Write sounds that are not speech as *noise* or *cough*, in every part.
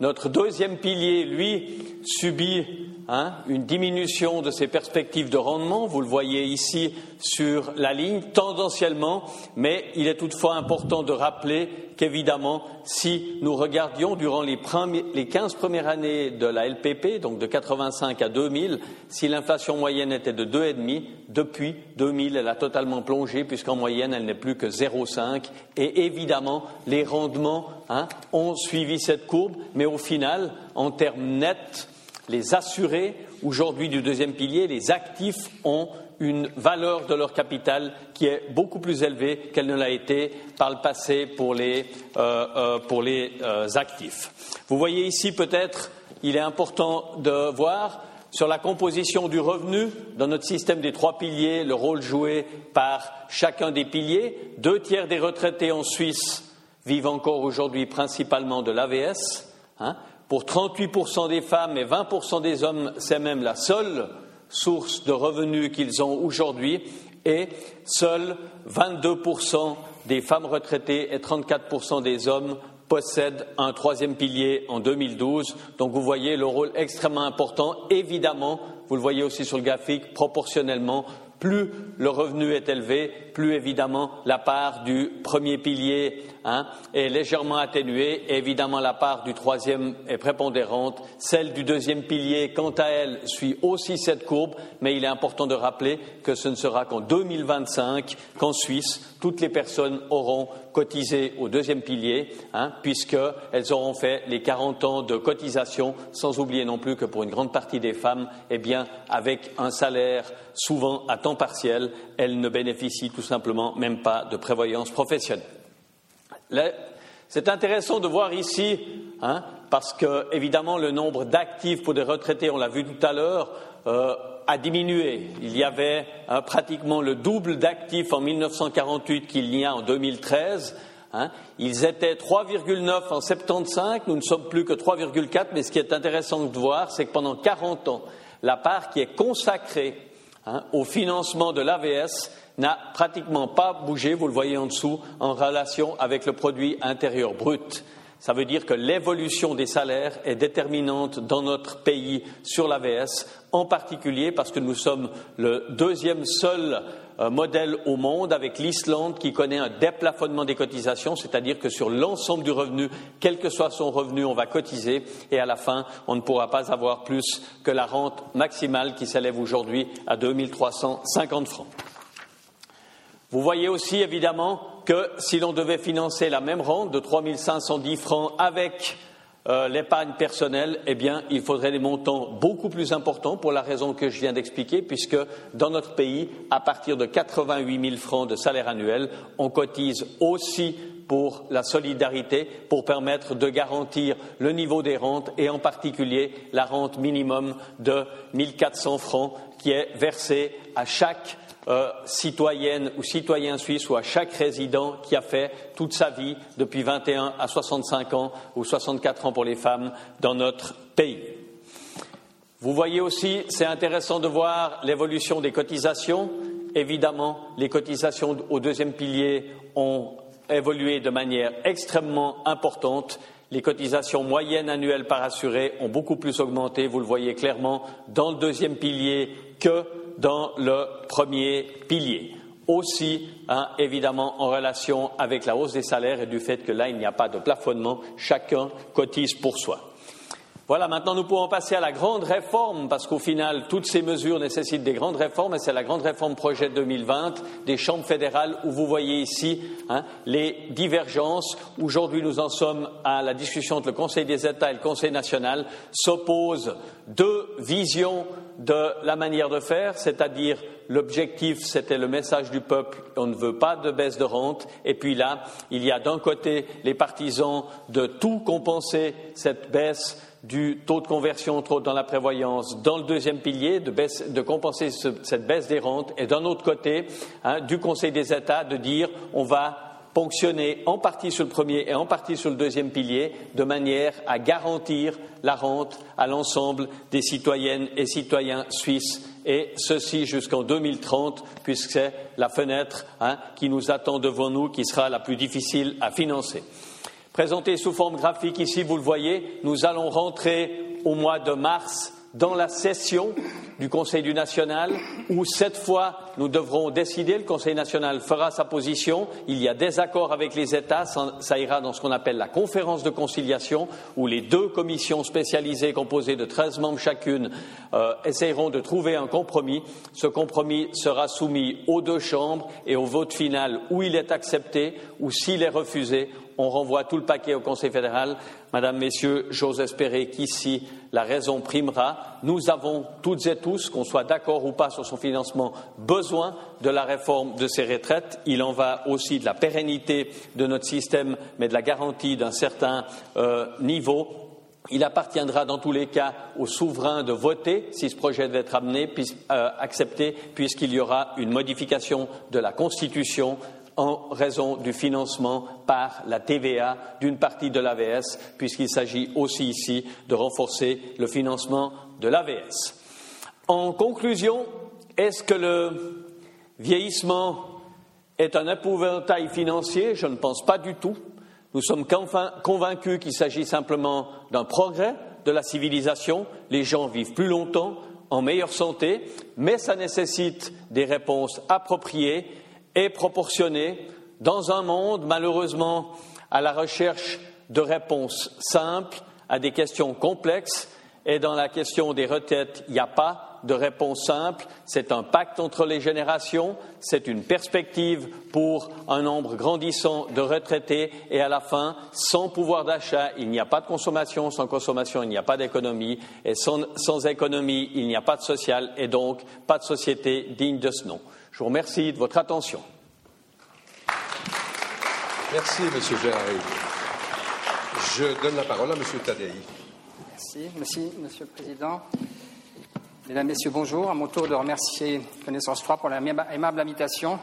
Notre deuxième pilier, lui, subit hein, une diminution de ses perspectives de rendement. Vous le voyez ici sur la ligne, tendanciellement, mais il est toutefois important de rappeler qu'évidemment, si nous regardions durant les, 15 premières années de la LPP, donc de 85 à 2000, si l'inflation moyenne était de 2,5, depuis 2000, elle a totalement plongé, puisqu'en moyenne, elle n'est plus que 0,5. Et évidemment, les rendements hein, ont suivi cette courbe, mais au final, en termes nets, les assurés, aujourd'hui du deuxième pilier, les actifs ont une valeur de leur capital qui est beaucoup plus élevée qu'elle ne l'a été par le passé pour les, euh, euh, pour les euh, actifs. Vous voyez ici peut-être, il est important de voir sur la composition du revenu dans notre système des trois piliers, le rôle joué par chacun des piliers. Deux tiers des retraités en Suisse vivent encore aujourd'hui principalement de l'AVS. Hein. Pour 38% des femmes et 20% des hommes, c'est même la seule source de revenus qu'ils ont aujourd'hui. Et seuls 22% des femmes retraitées et 34% des hommes possèdent un troisième pilier en 2012. Donc vous voyez le rôle extrêmement important. Évidemment, vous le voyez aussi sur le graphique, proportionnellement plus le revenu est élevé, plus évidemment la part du premier pilier hein, est légèrement atténuée. Et évidemment, la part du troisième est prépondérante. Celle du deuxième pilier, quant à elle, suit aussi cette courbe. Mais il est important de rappeler que ce ne sera qu'en 2025 qu'en Suisse, toutes les personnes auront cotisé au deuxième pilier, hein, puisqu'elles auront fait les 40 ans de cotisation, sans oublier non plus que pour une grande partie des femmes, eh bien, avec un salaire souvent à temps partiel, elles ne bénéficient tout même pas de prévoyance professionnelle. C'est intéressant de voir ici, hein, parce que évidemment le nombre d'actifs pour des retraités, on l'a vu tout à l'heure, euh, a diminué. Il y avait hein, pratiquement le double d'actifs en 1948 qu'il y a en 2013. Hein. Ils étaient 3,9 en 75, nous ne sommes plus que 3,4, mais ce qui est intéressant de voir, c'est que pendant 40 ans, la part qui est consacrée hein, au financement de l'AVS n'a pratiquement pas bougé, vous le voyez en dessous, en relation avec le produit intérieur brut. Ça veut dire que l'évolution des salaires est déterminante dans notre pays sur l'AVS, en particulier parce que nous sommes le deuxième seul modèle au monde avec l'Islande qui connaît un déplafonnement des cotisations, c'est-à-dire que sur l'ensemble du revenu, quel que soit son revenu, on va cotiser et à la fin, on ne pourra pas avoir plus que la rente maximale qui s'élève aujourd'hui à 2350 francs. Vous voyez aussi évidemment que si l'on devait financer la même rente de 3 510 francs avec euh, l'épargne personnelle, eh bien, il faudrait des montants beaucoup plus importants pour la raison que je viens d'expliquer, puisque dans notre pays, à partir de 88 000 francs de salaire annuel, on cotise aussi pour la solidarité, pour permettre de garantir le niveau des rentes et en particulier la rente minimum de 1 400 francs qui est versée à chaque euh, citoyenne ou citoyen suisse ou à chaque résident qui a fait toute sa vie depuis 21 à 65 ans ou 64 ans pour les femmes dans notre pays. Vous voyez aussi, c'est intéressant de voir l'évolution des cotisations. Évidemment, les cotisations au deuxième pilier ont évolué de manière extrêmement importante. Les cotisations moyennes annuelles par assuré ont beaucoup plus augmenté, vous le voyez clairement, dans le deuxième pilier que dans le premier pilier. Aussi, hein, évidemment, en relation avec la hausse des salaires et du fait que là, il n'y a pas de plafonnement, chacun cotise pour soi. Voilà, maintenant nous pouvons passer à la grande réforme, parce qu'au final, toutes ces mesures nécessitent des grandes réformes, et c'est la grande réforme projet 2020 des chambres fédérales, où vous voyez ici hein, les divergences. Aujourd'hui, nous en sommes à la discussion entre le Conseil des États et le Conseil national. S'opposent deux visions de la manière de faire, c'est-à-dire l'objectif, c'était le message du peuple, on ne veut pas de baisse de rente, et puis là, il y a d'un côté les partisans de tout compenser cette baisse du taux de conversion, entre autres dans la prévoyance, dans le deuxième pilier, de, compenser cette baisse des rentes, et d'un autre côté, hein, du Conseil des États, de dire on va ponctionner en partie sur le premier et en partie sur le deuxième pilier, de manière à garantir la rente à l'ensemble des citoyennes et citoyens suisses, et ceci jusqu'en 2030, puisque c'est la fenêtre hein, qui nous attend devant nous qui sera la plus difficile à financer. Présenté sous forme graphique ici, vous le voyez, nous allons rentrer au mois de mars dans la session du Conseil du national où cette fois nous devrons décider, le Conseil national fera sa position, il y a des accords avec les États, ça, ira dans ce qu'on appelle la conférence de conciliation où les deux commissions spécialisées composées de 13 membres chacune euh, essayeront de trouver un compromis. Ce compromis sera soumis aux deux chambres et au vote final où il est accepté ou s'il est refusé, on renvoie tout le paquet au Conseil fédéral. Madame, Messieurs, j'ose espérer qu'ici, la raison primera. Nous avons toutes et tous, qu'on soit d'accord ou pas sur son financement, besoin de la réforme de ces retraites. Il en va aussi de la pérennité de notre système, mais de la garantie d'un certain euh, niveau. Il appartiendra dans tous les cas aux souverains de voter si ce projet devait être amené, euh, accepté, puisqu'il y aura une modification de la Constitution en raison du financement par la TVA d'une partie de l'AVS, puisqu'il s'agit aussi ici de renforcer le financement de l'AVS. En conclusion, est-ce que le vieillissement est un épouvantail financier? Je ne pense pas du tout. Nous sommes convaincus qu'il s'agit simplement d'un progrès de la civilisation. Les gens vivent plus longtemps, en meilleure santé, mais ça nécessite des réponses appropriées est proportionnée dans un monde, malheureusement, à la recherche de réponses simples à des questions complexes. Et dans la question des retraites, il n'y a pas de réponse simple. C'est un pacte entre les générations, c'est une perspective pour un nombre grandissant de retraités. Et à la fin, sans pouvoir d'achat, il n'y a pas de consommation. Sans consommation, il n'y a pas d'économie. Et sans, sans économie, il n'y a pas de social et donc pas de société digne de ce nom. Je vous remercie de votre attention. Merci, Monsieur Gérard. Je donne la parole à Monsieur Tadei. Merci, merci, Monsieur le Président. Mesdames, Messieurs, bonjour. À mon tour de remercier Connaissance 3 pour la aimable invitation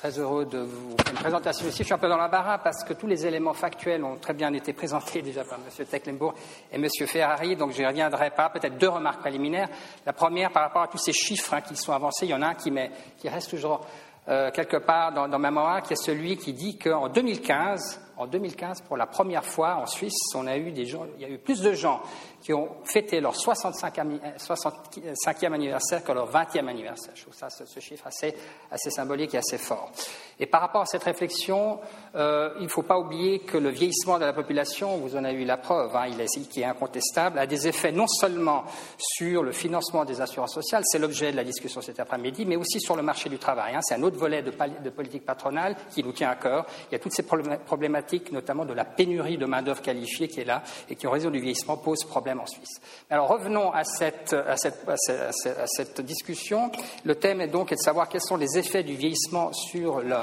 très heureux de vous faire une présentation ici. Je suis un peu dans l'embarras parce que tous les éléments factuels ont très bien été présentés *laughs* déjà par M. Tecklenburg et M. Ferrari, donc je n'y reviendrai pas. Peut-être deux remarques préliminaires. La première, par rapport à tous ces chiffres hein, qui sont avancés, il y en a un qui, qui reste toujours euh, quelque part dans, dans, ma mémoire, qui est celui qui dit qu'en 2015, en 2015, pour la première fois en Suisse, on a eu des gens, il y a eu plus de gens qui ont fêté leur 65e, anniversaire que leur 20e anniversaire. Je trouve ça, ce, chiffre assez, symbolique et assez fort. Et par rapport à cette réflexion, euh, il ne faut pas oublier que le vieillissement de la population, vous en avez eu la preuve, hein, il est, qui est incontestable, a des effets non seulement sur le financement des assurances sociales, c'est l'objet de la discussion cet après-midi, mais aussi sur le marché du travail. Hein. c'est un autre volet de, politique patronale qui nous tient à cœur. Il y a toutes ces problématiques, notamment de la pénurie de main-d'œuvre qualifiée qui est là et qui, en raison du vieillissement, pose problème en Suisse. Alors revenons à cette, discussion. Le thème est donc de savoir quels sont les effets du vieillissement sur le,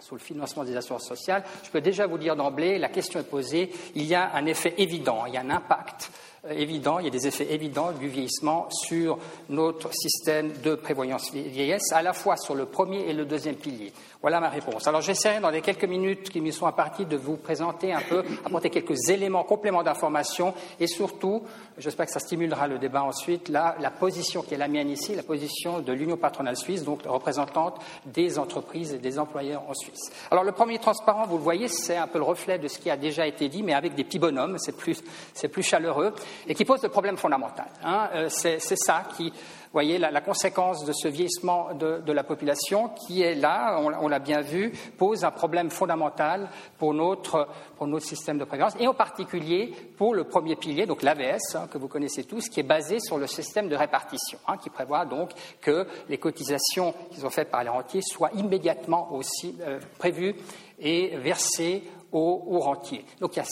sur le financement des assurances sociales. Je peux déjà vous dire d'emblée, la question est posée, il y a un effet évident, il y a un impact euh, évident, il y a des effets évidents du vieillissement sur notre système de prévoyance vieillesse, à la fois sur le premier et le deuxième pilier. Voilà ma réponse. Alors j'essaierai dans les quelques minutes qui me sont imparties de vous présenter un peu, apporter quelques éléments compléments d'information et surtout, j'espère que ça stimulera le débat ensuite, la, la position qui est la mienne ici, la position de l'Union patronale suisse, donc représentante des entreprises et des employeurs en Suisse. Alors le premier transparent, vous le voyez, c'est un peu le reflet de ce qui a déjà été dit, mais avec des petits bonhommes, c'est plus, plus chaleureux et qui pose le problème fondamental. Hein. Euh, c'est ça qui voyez la, conséquence de ce vieillissement de, la population qui est là, on, l'a bien vu, pose un problème fondamental pour notre, pour système de prévoyance et en particulier pour le premier pilier, donc l'AVS, hein, que vous connaissez tous, qui est basé sur le système de répartition, hein, qui prévoit donc que les cotisations qui sont faites par les rentiers soient immédiatement aussi euh, prévues et versées aux, rentiers. Donc il y a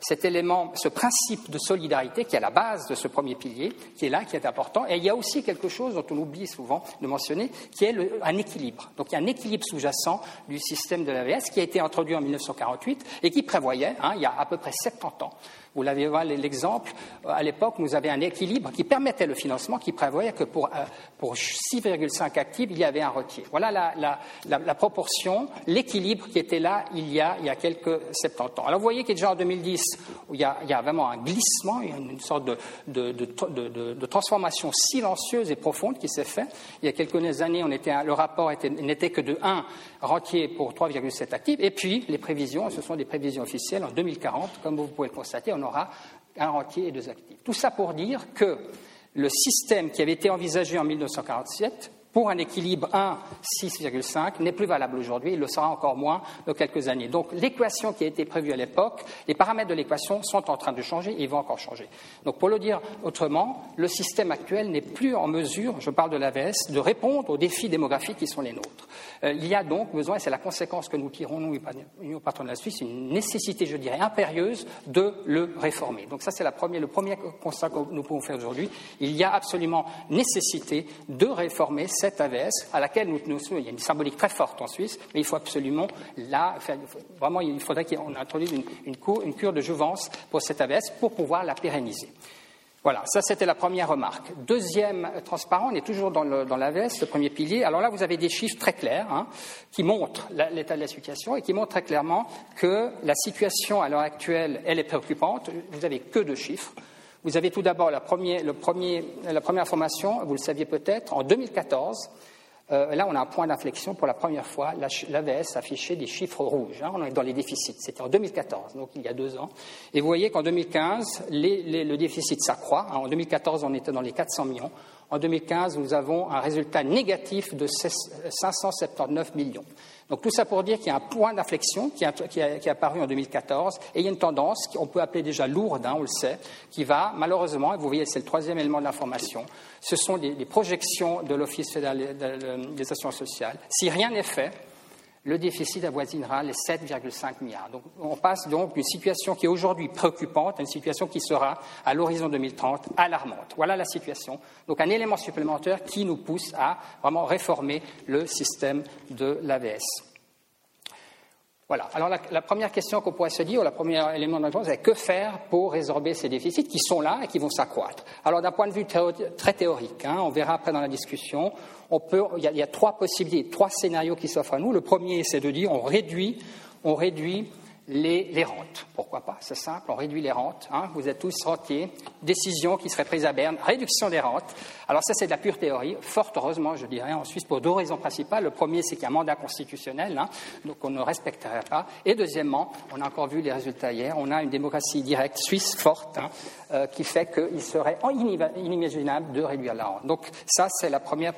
cet élément, ce principe de solidarité qui est à la base de ce premier pilier, qui est là, qui est important. Et il y a aussi quelque chose dont on oublie souvent de mentionner, qui est un équilibre. Donc il y a un équilibre sous-jacent du système de l'AVS qui a été introduit en 1948 et qui prévoyait, hein, il y a à peu près 70 ans, Vous l'avez vu l'exemple, à l'époque, nous avions un équilibre qui permettait le financement, qui prévoyait que pour, pour 6,5 actifs, il y avait un retier. Voilà la, la, proportion, l'équilibre qui était là il y, a, il y a quelques 70 ans. Alors vous voyez qu'il déjà en 2010, où il y a, il y a vraiment un glissement, une sorte de, de, de, de transformation silencieuse et profonde qui s'est faite. Il y a quelques années, on était, le rapport n'était que de 1 rentier pour 3,7 actifs. Et puis, les prévisions, ce sont des prévisions officielles. En 2040, comme vous pouvez le constater, on aura un rentier et deux actifs. Tout ça pour dire que le système qui avait été envisagé en 1947 pour un équilibre 1, 6,5 n'est plus valable aujourd'hui, il le sera encore moins dans quelques années. Donc l'équation qui a été prévue à l'époque, les paramètres de l'équation sont en train de changer et ils vont encore changer. Donc pour le dire autrement, le système actuel n'est plus en mesure, je parle de l'AVS, de répondre aux défis démographiques qui sont les nôtres. Euh, il y a donc besoin, et c'est la conséquence que nous tirons, nous, Union patron de la Suisse, une nécessité, je dirais, impérieuse de le réformer. Donc ça, c'est le premier constat que nous pouvons faire aujourd'hui. Il y a absolument nécessité de réformer cette cette AVS, à laquelle nous, nous, il y a une symbolique très forte en Suisse, mais il faut absolument là, faire, vraiment, il faudrait qu'on introduise une, une, cure de jouvence pour cette AVS pour pouvoir la pérenniser. Voilà, ça c'était la première remarque. Deuxième transparent, on est toujours dans l'AVS, le premier pilier. Alors là, vous avez des chiffres très clairs hein, qui montrent l'état de la situation et qui montrent très clairement que la situation à l'heure actuelle, elle est préoccupante. Vous n'avez que deux chiffres. Vous avez tout d'abord la, première information, vous le saviez peut-être, en 2014, euh, là, on a un point d'inflexion pour la première fois. L'AVS affichait des chiffres rouges. Hein, on est dans les déficits. C'était en 2014, donc il y a deux ans. Et vous voyez qu'en 2015, le déficit s'accroît. Hein, en 2014, on était dans les 400 millions. En 2015, nous avons un résultat négatif de 579 millions. Donc tout ça pour dire qu'il y a un point d'inflexion qui, est apparu en 2014 et il y a une tendance qu'on peut appeler déjà lourde, hein, on le sait, qui va malheureusement, et vous voyez c'est le troisième élément de l'information, ce sont des, projections de l'Office des assurances sociales. Si rien n'est fait, le déficit avoisinera les 7,5 milliards. Donc, on passe donc d'une situation qui est aujourd'hui préoccupante à une situation qui sera, à l'horizon 2030, alarmante. Voilà la situation. Donc, un élément supplémentaire qui nous pousse à vraiment réformer le système de l'AVS. Voilà. Alors la, première question qu'on pourrait se dire, ou le premier élément de réponse, c'est que faire pour résorber ces déficits qui sont là et qui vont s'accroître? Alors d'un point de vue très théorique, hein, on verra après dans la discussion, on peut, y a, il y a trois possibilités, trois scénarios qui s'offrent à nous. Le premier, c'est de dire on réduit, on réduit les, rentes. Pourquoi pas? C'est simple, on réduit les rentes. Hein. vous êtes tous rentiers. Décision qui serait prise à Berne, réduction des rentes. Alors ça, c'est de la pure théorie. Fort heureusement, je dirais, en Suisse, pour deux raisons principales. Le premier, c'est qu'il y a un mandat constitutionnel, hein, donc on ne respecterait pas. Et deuxièmement, on a encore vu les résultats hier, on a une démocratie directe suisse forte hein, euh, qui fait qu'il serait inimaginable de réduire la rente. Donc ça, c'est le premier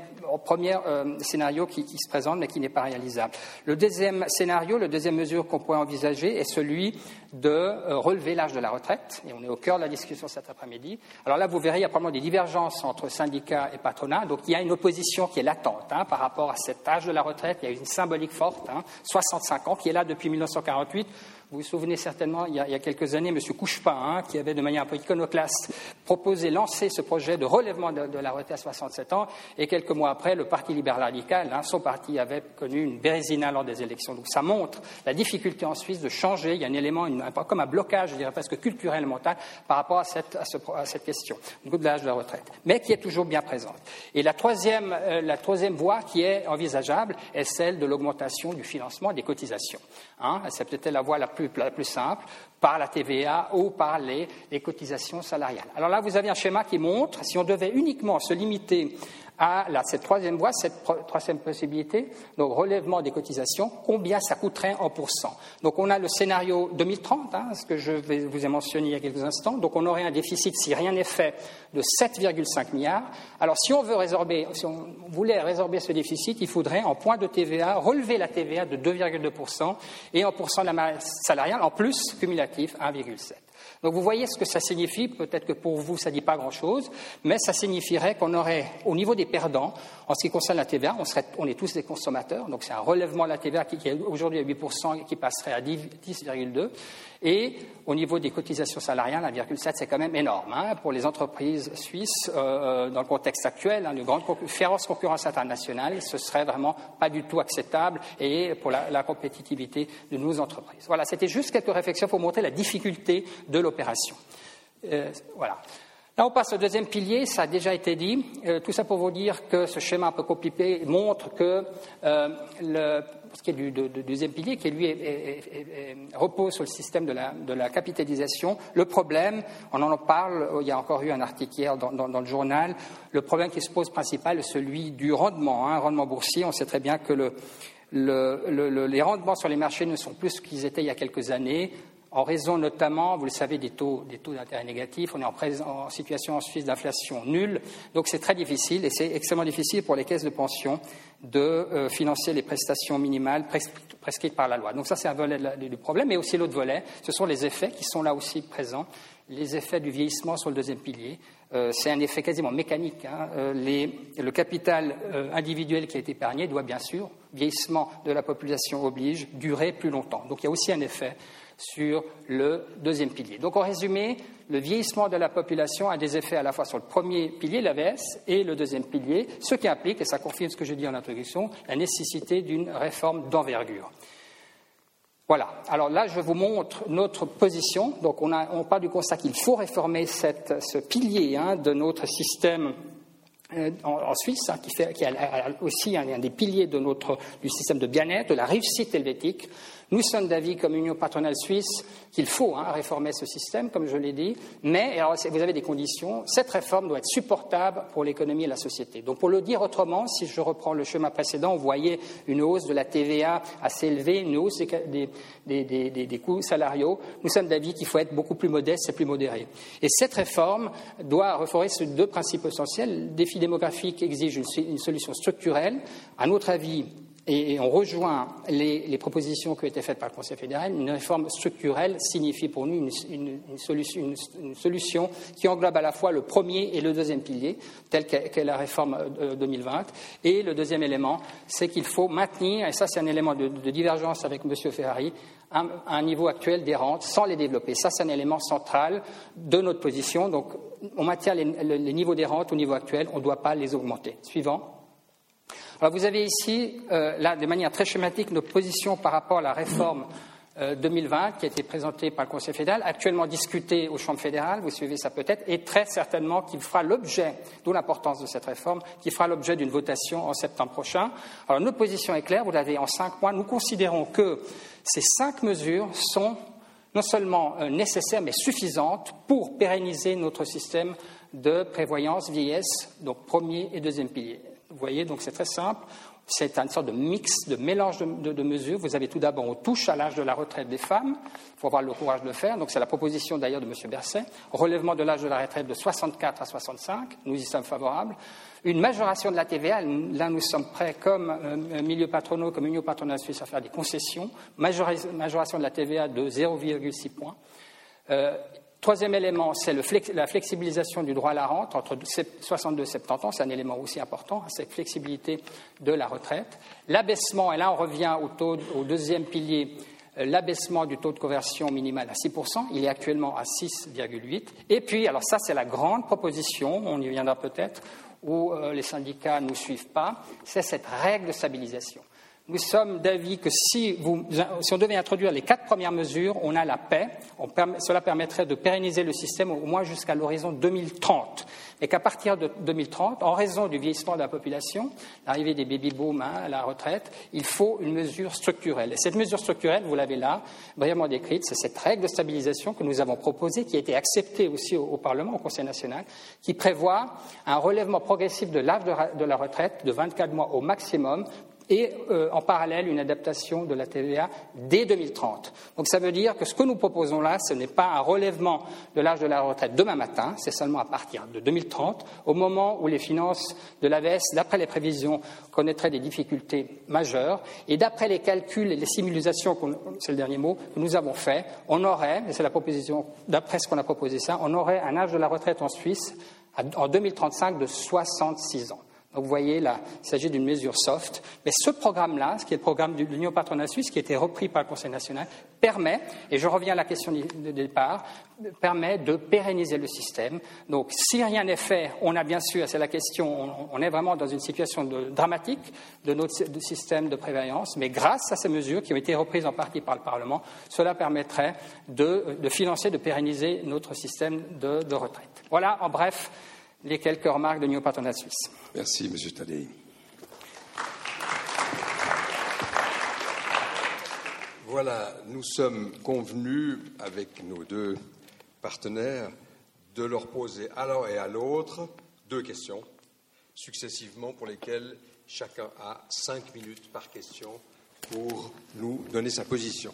euh, scénario qui, se présente, mais qui n'est pas réalisable. Le deuxième scénario, la deuxième mesure qu'on pourrait envisager, est celui de euh, relever l'âge de la retraite. Et on est au cœur de la discussion cet après-midi. Alors là, vous verrez, il y a probablement des divergences entre syndicats et patronat. Donc il y a une opposition qui est latente hein, par rapport à cet âge de la retraite. Il y a une symbolique forte, 65 hein, ans, qui est là depuis 1948 vous vous souvenez certainement, il y a, quelques années, M. Couchepin, hein, qui avait de manière un peu iconoclaste proposé, lancé ce projet de relèvement de, la retraite à 67 ans, et quelques mois après, le Parti libéral radical, hein, son parti avait connu une bérésina lors des élections. Donc ça montre la difficulté en Suisse de changer. Il y a un élément, comme un blocage, je dirais presque culturel, mental, par rapport à cette, à cette question, du de l'âge de la retraite, mais qui est toujours bien présente. Et la troisième, euh, la troisième voie qui est envisageable est celle de l'augmentation du financement des cotisations. Hein. C'est peut-être la voie la la plus simple, par la TVA ou par les, cotisations salariales. Alors là, vous avez un schéma qui montre, si on devait uniquement se limiter à cette troisième voie, cette troisième possibilité, donc relèvement des cotisations, combien ça coûterait en pourcent? Donc on a le scénario 2030, hein, ce que je vous ai mentionné il y a quelques instants, donc on aurait un déficit, si rien n'est fait, de 7,5 milliards. Alors si on veut résorber, si on voulait résorber ce déficit, il faudrait en point de TVA relever la TVA de 2,2% et en pourcent de la masse salariale en plus cumulatif 1,7. Donc vous voyez ce que ça signifie. Peut-être que pour vous, ça ne dit pas grand-chose, mais ça signifierait qu'on aurait, au niveau des perdants, en ce qui concerne la TVA, on, serait, est tous des consommateurs, donc c'est un relèvement de la TVA qui, qui est aujourd'hui à 8% et qui passerait à 10,2%. Et au niveau des cotisations salariales, 1,7, c'est quand même énorme hein, pour les entreprises suisses euh, euh, dans le contexte actuel, hein, de grande féroce concurrence internationale, ce serait vraiment pas du tout acceptable et pour la, la compétitivité de nos entreprises. Voilà, c'était juste quelques réflexions pour montrer la difficulté de l'opération. Euh, voilà. Là, on passe au deuxième pilier, ça a déjà été dit. Euh, tout ça pour vous dire que ce schéma un peu compliqué montre que euh, le, ce qui est du, deuxième pilier, qui lui repose sur le système de la, capitalisation, le problème, on en parle, il y a encore eu un article hier dans, le journal, le problème qui se pose principal est celui du rendement, hein, rendement boursier. On sait très bien que le, les rendements sur les marchés ne sont plus ce qu'ils étaient il y a quelques années en raison notamment, vous le savez, des taux, des taux d'intérêt négatifs. On est en, situation en Suisse d'inflation nulle, donc c'est très difficile et c'est extrêmement difficile pour les caisses de pension de euh, financer les prestations minimales prescrites par la loi. Donc ça, c'est un volet du problème, mais aussi l'autre volet, ce sont les effets qui sont là aussi présents, les effets du vieillissement sur le deuxième pilier. Euh, c'est un effet quasiment mécanique. Hein. Euh, le capital individuel qui été épargné doit bien sûr, vieillissement de la population oblige, durer plus longtemps. Donc il y a aussi un effet sur le deuxième pilier. Donc, en résumé, le vieillissement de la population a des effets à la fois sur le premier pilier, l'AVS, et le deuxième pilier, ce qui implique, et ça confirme ce que j'ai dit en introduction, la nécessité d'une réforme d'envergure. Voilà. Alors là, je vous montre notre position. Donc, on, a, on part du constat qu'il faut réformer ce pilier hein, de notre système euh, en, Suisse, hein, qui, fait, aussi un, des piliers de notre, du système de bien-être, de la réussite helvétique. Nous sommes d'avis, comme Union patronale suisse, qu'il faut hein, réformer ce système, comme je l'ai dit, mais alors, vous avez des conditions. Cette réforme doit être supportable pour l'économie et la société. Donc, pour le dire autrement, si je reprends le schéma précédent, vous voyez une hausse de la TVA assez élevée, une hausse des, des, des, des coûts salariaux. Nous sommes d'avis qu'il faut être beaucoup plus modeste et plus modéré. Et cette réforme doit reformer ces deux principes essentiels. Le défi démographique exige une, une solution structurelle. À notre avis, et on rejoint les, propositions qui ont été faites par le Conseil fédéral. Une réforme structurelle signifie pour nous une, solution, qui englobe à la fois le premier et le deuxième pilier, tel qu'est la réforme 2020. Euh, et le deuxième élément, c'est qu'il faut maintenir, et ça c'est un élément de, divergence avec M. Ferrari, un, niveau actuel des rentes sans les développer. Ça, c'est un élément central de notre position. Donc, on maintient les, les niveaux des rentes au niveau actuel, on ne doit pas les augmenter. Suivant. Alors vous avez ici, euh, là, de manière très schématique, nos positions par rapport à la réforme 2020 euh, qui a été présentée par le Conseil fédéral, actuellement discutée aux chambres fédérales, vous suivez ça peut-être, et très certainement qui fera l'objet, d'où l'importance de cette réforme, qui fera l'objet d'une votation en septembre prochain. Alors notre position est claire, vous l'avez en cinq points. Nous considérons que ces cinq mesures sont non seulement euh, nécessaires, mais suffisantes pour pérenniser notre système de prévoyance vieillesse, donc premier et deuxième pilier. Vous voyez, donc c'est très simple. C'est une sorte de mix, de mélange de, mesures. Vous avez tout d'abord, on touche à l'âge de la retraite des femmes. Il faut avoir le courage de le faire. Donc c'est la proposition d'ailleurs de M. Berset. Relèvement de l'âge de la retraite de 64 à 65. Nous y sommes favorables. Une majoration de la TVA. Là, nous sommes prêts, comme euh, milieu patronaux, comme union patronale suisse, à faire des concessions. majoration de la TVA de 0,6 points. Euh, Troisième élément, c'est la flexibilisation du droit à la rente entre 62 et 70 ans. C'est un élément aussi important, cette flexibilité de la retraite. L'abaissement, et là on revient au, deuxième pilier, euh, l'abaissement du taux de conversion minimal à 6%. Il est actuellement à 6,8%. Et puis, alors ça c'est la grande proposition, on y viendra peut-être, où euh, les syndicats ne nous suivent pas, c'est cette règle de stabilisation nous sommes d'avis que si, on devait introduire les quatre premières mesures, on a la paix. cela permettrait de pérenniser le système au moins jusqu'à l'horizon 2030. Et qu'à partir de 2030, en raison du vieillissement de la population, l'arrivée des baby-boom hein, à la retraite, il faut une mesure structurelle. Et cette mesure structurelle, vous l'avez là, brièvement décrite, c'est cette règle de stabilisation que nous avons proposée, qui a été acceptée aussi au, Parlement, au Conseil national, qui prévoit un relèvement progressif de l'âge de la retraite de 24 mois au maximum et euh, en parallèle une adaptation de la TVA dès 2030. Donc ça veut dire que ce que nous proposons là, ce n'est pas un relèvement de l'âge de la retraite demain matin, c'est seulement à partir de 2030, au moment où les finances de l'AVS, d'après les prévisions, connaîtraient des difficultés majeures. Et d'après les calculs et les simulations, c'est le dernier mot, que nous avons fait, on aurait, et c'est la proposition, d'après ce qu'on a proposé ça, on aurait un âge de la retraite en Suisse en 2035 de 66 ans. Donc vous voyez là, il s'agit d'une mesure soft. Mais ce programme-là, ce qui est le programme de l'Union patronale suisse, qui a été repris par le Conseil national, permet, et je reviens à la question de départ, permet de pérenniser le système. Donc si rien n'est fait, on a bien sûr, c'est la question, on, est vraiment dans une situation dramatique de notre système de prévoyance, mais grâce à ces mesures qui ont été reprises en partie par le Parlement, cela permettrait de, financer, de pérenniser notre système de, retraite. Voilà, en bref, les quelques remarques de l'Union patronale suisse. Merci, M. Tadei. Voilà, nous sommes convenus avec nos deux partenaires de leur poser à l'un et à l'autre deux questions successivement pour lesquelles chacun a cinq minutes par question pour nous donner sa position.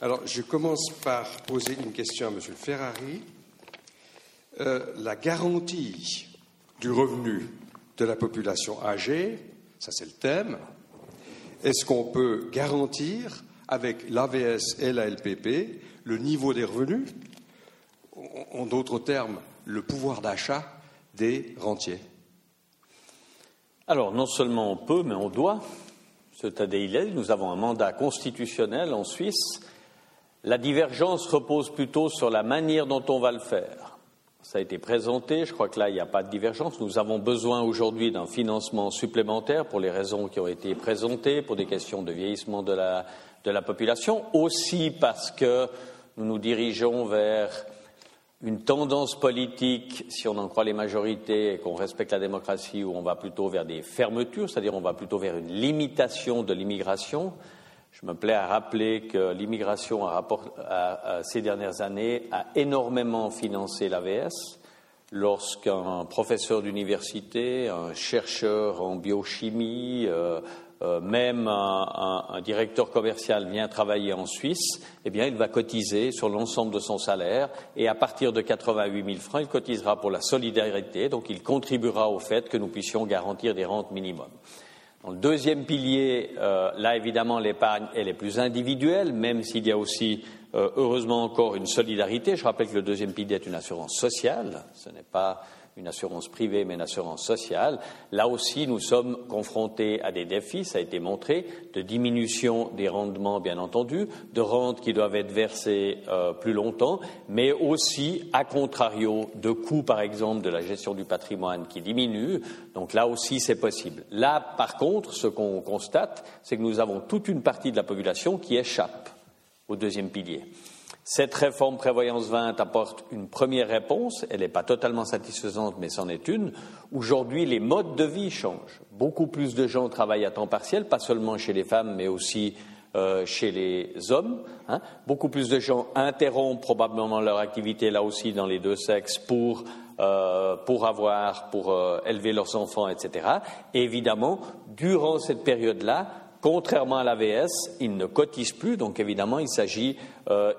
Alors, je commence par poser une question à M. Ferrari. Euh, la garantie du revenu de la population âgée, ça c'est le thème, est-ce qu'on peut garantir avec l'AVS et la LPP le niveau des revenus, en d'autres termes, le pouvoir d'achat des rentiers? Alors, non seulement on peut, mais on doit. Ce Tadei nous avons un mandat constitutionnel en Suisse. La divergence repose plutôt sur la manière dont on va le faire. Ça a été présenté, je crois que là, il n'y a pas de divergence. Nous avons besoin aujourd'hui d'un financement supplémentaire pour les raisons qui ont été présentées, pour des questions de vieillissement de la, population, aussi parce que nous nous dirigeons vers une tendance politique, si on en croit les majorités et qu'on respecte la démocratie, où on va plutôt vers des fermetures, c'est-à-dire on va plutôt vers une limitation de l'immigration. Je me plais à rappeler que l'immigration, ces dernières années, a énormément financé l'AVS. Lorsqu'un professeur d'université, un chercheur en biochimie, euh, euh, même un, directeur commercial vient travailler en Suisse, eh bien, il va cotiser sur l'ensemble de son salaire et à partir de 88 000 francs, il cotisera pour la solidarité, donc il contribuera au fait que nous puissions garantir des rentes minimum. Le deuxième pilier, euh, là évidemment l'épargne elle est plus individuelle, même s'il y a aussi euh, heureusement encore une solidarité. Je rappelle que le deuxième pilier est une assurance sociale, ce n'est pas une assurance privée, mais une assurance sociale. Là aussi, nous sommes confrontés à des défis, ça a été montré, de diminution des rendements, bien entendu, de rentes qui doivent être versées euh, plus longtemps, mais aussi, à contrario, de coûts, par exemple, de la gestion du patrimoine qui diminuent. Donc là aussi, c'est possible. Là, par contre, ce qu'on constate, c'est que nous avons toute une partie de la population qui échappe au deuxième pilier. Cette réforme prévoyance 20 apporte une première réponse. Elle n'est pas totalement satisfaisante, mais c'en est une. Aujourd'hui, les modes de vie changent. Beaucoup plus de gens travaillent à temps partiel, pas seulement chez les femmes, mais aussi euh, chez les hommes. Hein. Beaucoup plus de gens interrompent probablement leur activité là aussi dans les deux sexes pour euh, pour avoir, pour euh, élever leurs enfants, etc. Et évidemment, durant cette période-là, Contrairement à l'AVS, ils ne cotisent plus, donc évidemment, il s'agit, euh,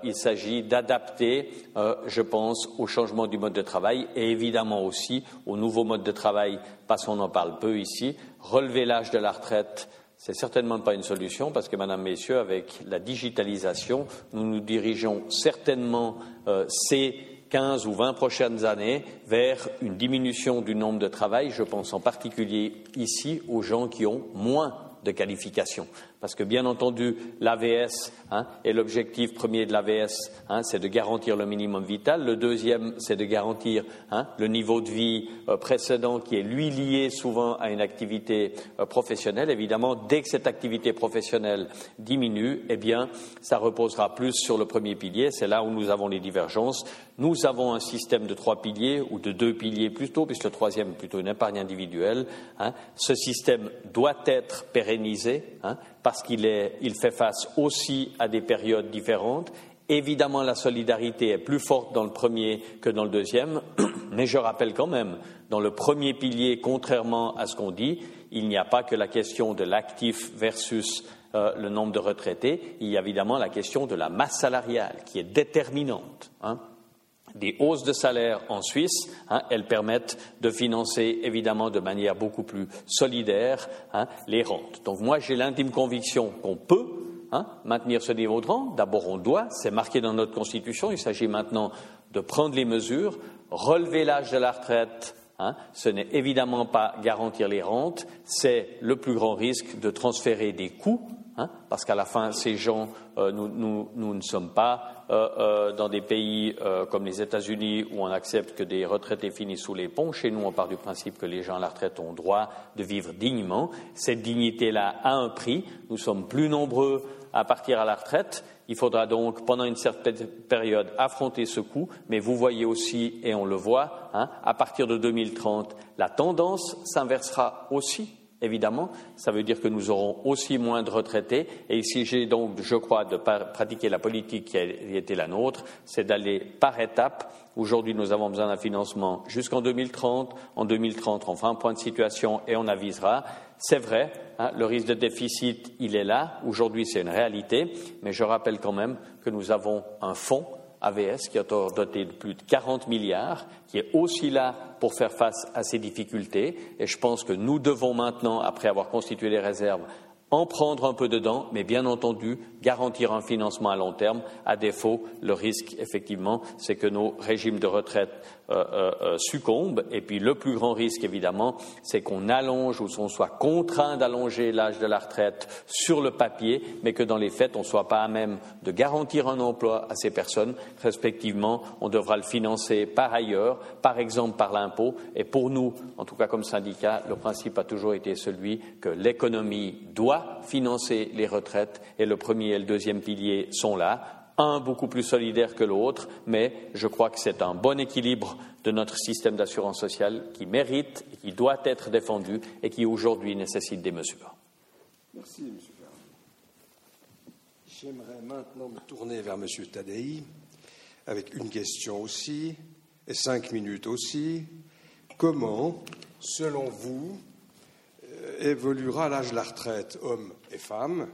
d'adapter, euh, je pense, au changement du mode de travail et évidemment aussi au nouveau mode de travail, parce qu'on en parle peu ici. Relever l'âge de la retraite, c'est certainement pas une solution, parce que, Madame, Messieurs, avec la digitalisation, nous nous dirigeons certainement euh, ces 15 ou 20 prochaines années vers une diminution du nombre de travail. Je pense en particulier ici aux gens qui ont moins de qualification. Parce que, bien entendu, l'AVS hein, et l'objectif premier de l'AVS, hein, c'est de garantir le minimum vital. Le deuxième, c'est de garantir hein, le niveau de vie euh, précédent qui est, lui, lié souvent à une activité euh, professionnelle. Évidemment, dès que cette activité professionnelle diminue, eh bien, ça reposera plus sur le premier pilier. C'est là où nous avons les divergences. Nous avons un système de trois piliers, ou de deux piliers plutôt, puisque le troisième est plutôt une épargne individuelle. Ce système doit être pérennisé parce qu'il fait face aussi à des périodes différentes. Évidemment, la solidarité est plus forte dans le premier que dans le deuxième, *clears throat* mais je rappelle quand même, dans le premier pilier, contrairement à ce qu'on dit, il n'y a pas que la question de l'actif versus euh, le nombre de retraités, il y a évidemment la question de la masse salariale qui est déterminante. Hein des hausses de salaire en Suisse, hein, elles permettent de financer évidemment de manière beaucoup plus solidaire hein, les rentes. Donc moi j'ai l'intime conviction qu'on peut hein, maintenir ce niveau de rente. D'abord on doit, c'est marqué dans notre Constitution, il s'agit maintenant de prendre les mesures, relever l'âge de la retraite Hein. Ce n'est évidemment pas garantir les rentes, c'est le plus grand risque de transférer des coûts, hein, parce qu'à la fin, ces gens, euh, nous, ne sommes pas euh, euh, dans des pays comme les États-Unis où on accepte que des retraités finissent sous les ponts. Chez nous, on part du principe que les gens à la retraite ont droit de vivre dignement. Cette dignité-là a un prix. Nous sommes plus nombreux à partir à la retraite. Il faudra donc, pendant une certaine période, affronter ce coût, mais vous voyez aussi, et on le voit, hein, à partir de 2030, la tendance s'inversera aussi évidemment. Ça veut dire que nous aurons aussi moins de retraités. Et il s'agit donc, je crois, de pratiquer la politique qui a été la nôtre, c'est d'aller par étapes. Aujourd'hui, nous avons besoin d'un financement jusqu'en 2030. En 2030, on fera un point de situation et on avisera. C'est vrai, hein, le risque de déficit, il est là. Aujourd'hui, c'est une réalité. Mais je rappelle quand même que nous avons un fonds AVS qui est doté de plus de 40 milliards, qui est aussi là pour faire face à ces difficultés. Et je pense que nous devons maintenant, après avoir constitué les réserves, en prendre un peu dedans, mais bien entendu, garantir un financement à long terme. À défaut, le risque, effectivement, c'est que nos régimes de retraite euh, euh, euh, succombent. Et puis, le plus grand risque, évidemment, c'est qu'on allonge ou qu'on soit contraint d'allonger l'âge de la retraite sur le papier, mais que dans les faits, on ne soit pas à même de garantir un emploi à ces personnes. Respectivement, on devra le financer par ailleurs, par exemple par l'impôt. Et pour nous, en tout cas comme syndicat, le principe a toujours été celui que l'économie doit financer les retraites et le premier et le deuxième pilier sont là, un beaucoup plus solidaire que l'autre, mais je crois que c'est un bon équilibre de notre système d'assurance sociale qui mérite et qui doit être défendu et qui aujourd'hui nécessite des mesures. Merci, M. J'aimerais maintenant me tourner vers M. Tadei avec une question aussi et cinq minutes aussi. Comment, selon vous, évoluera l'âge de la retraite, hommes et femmes.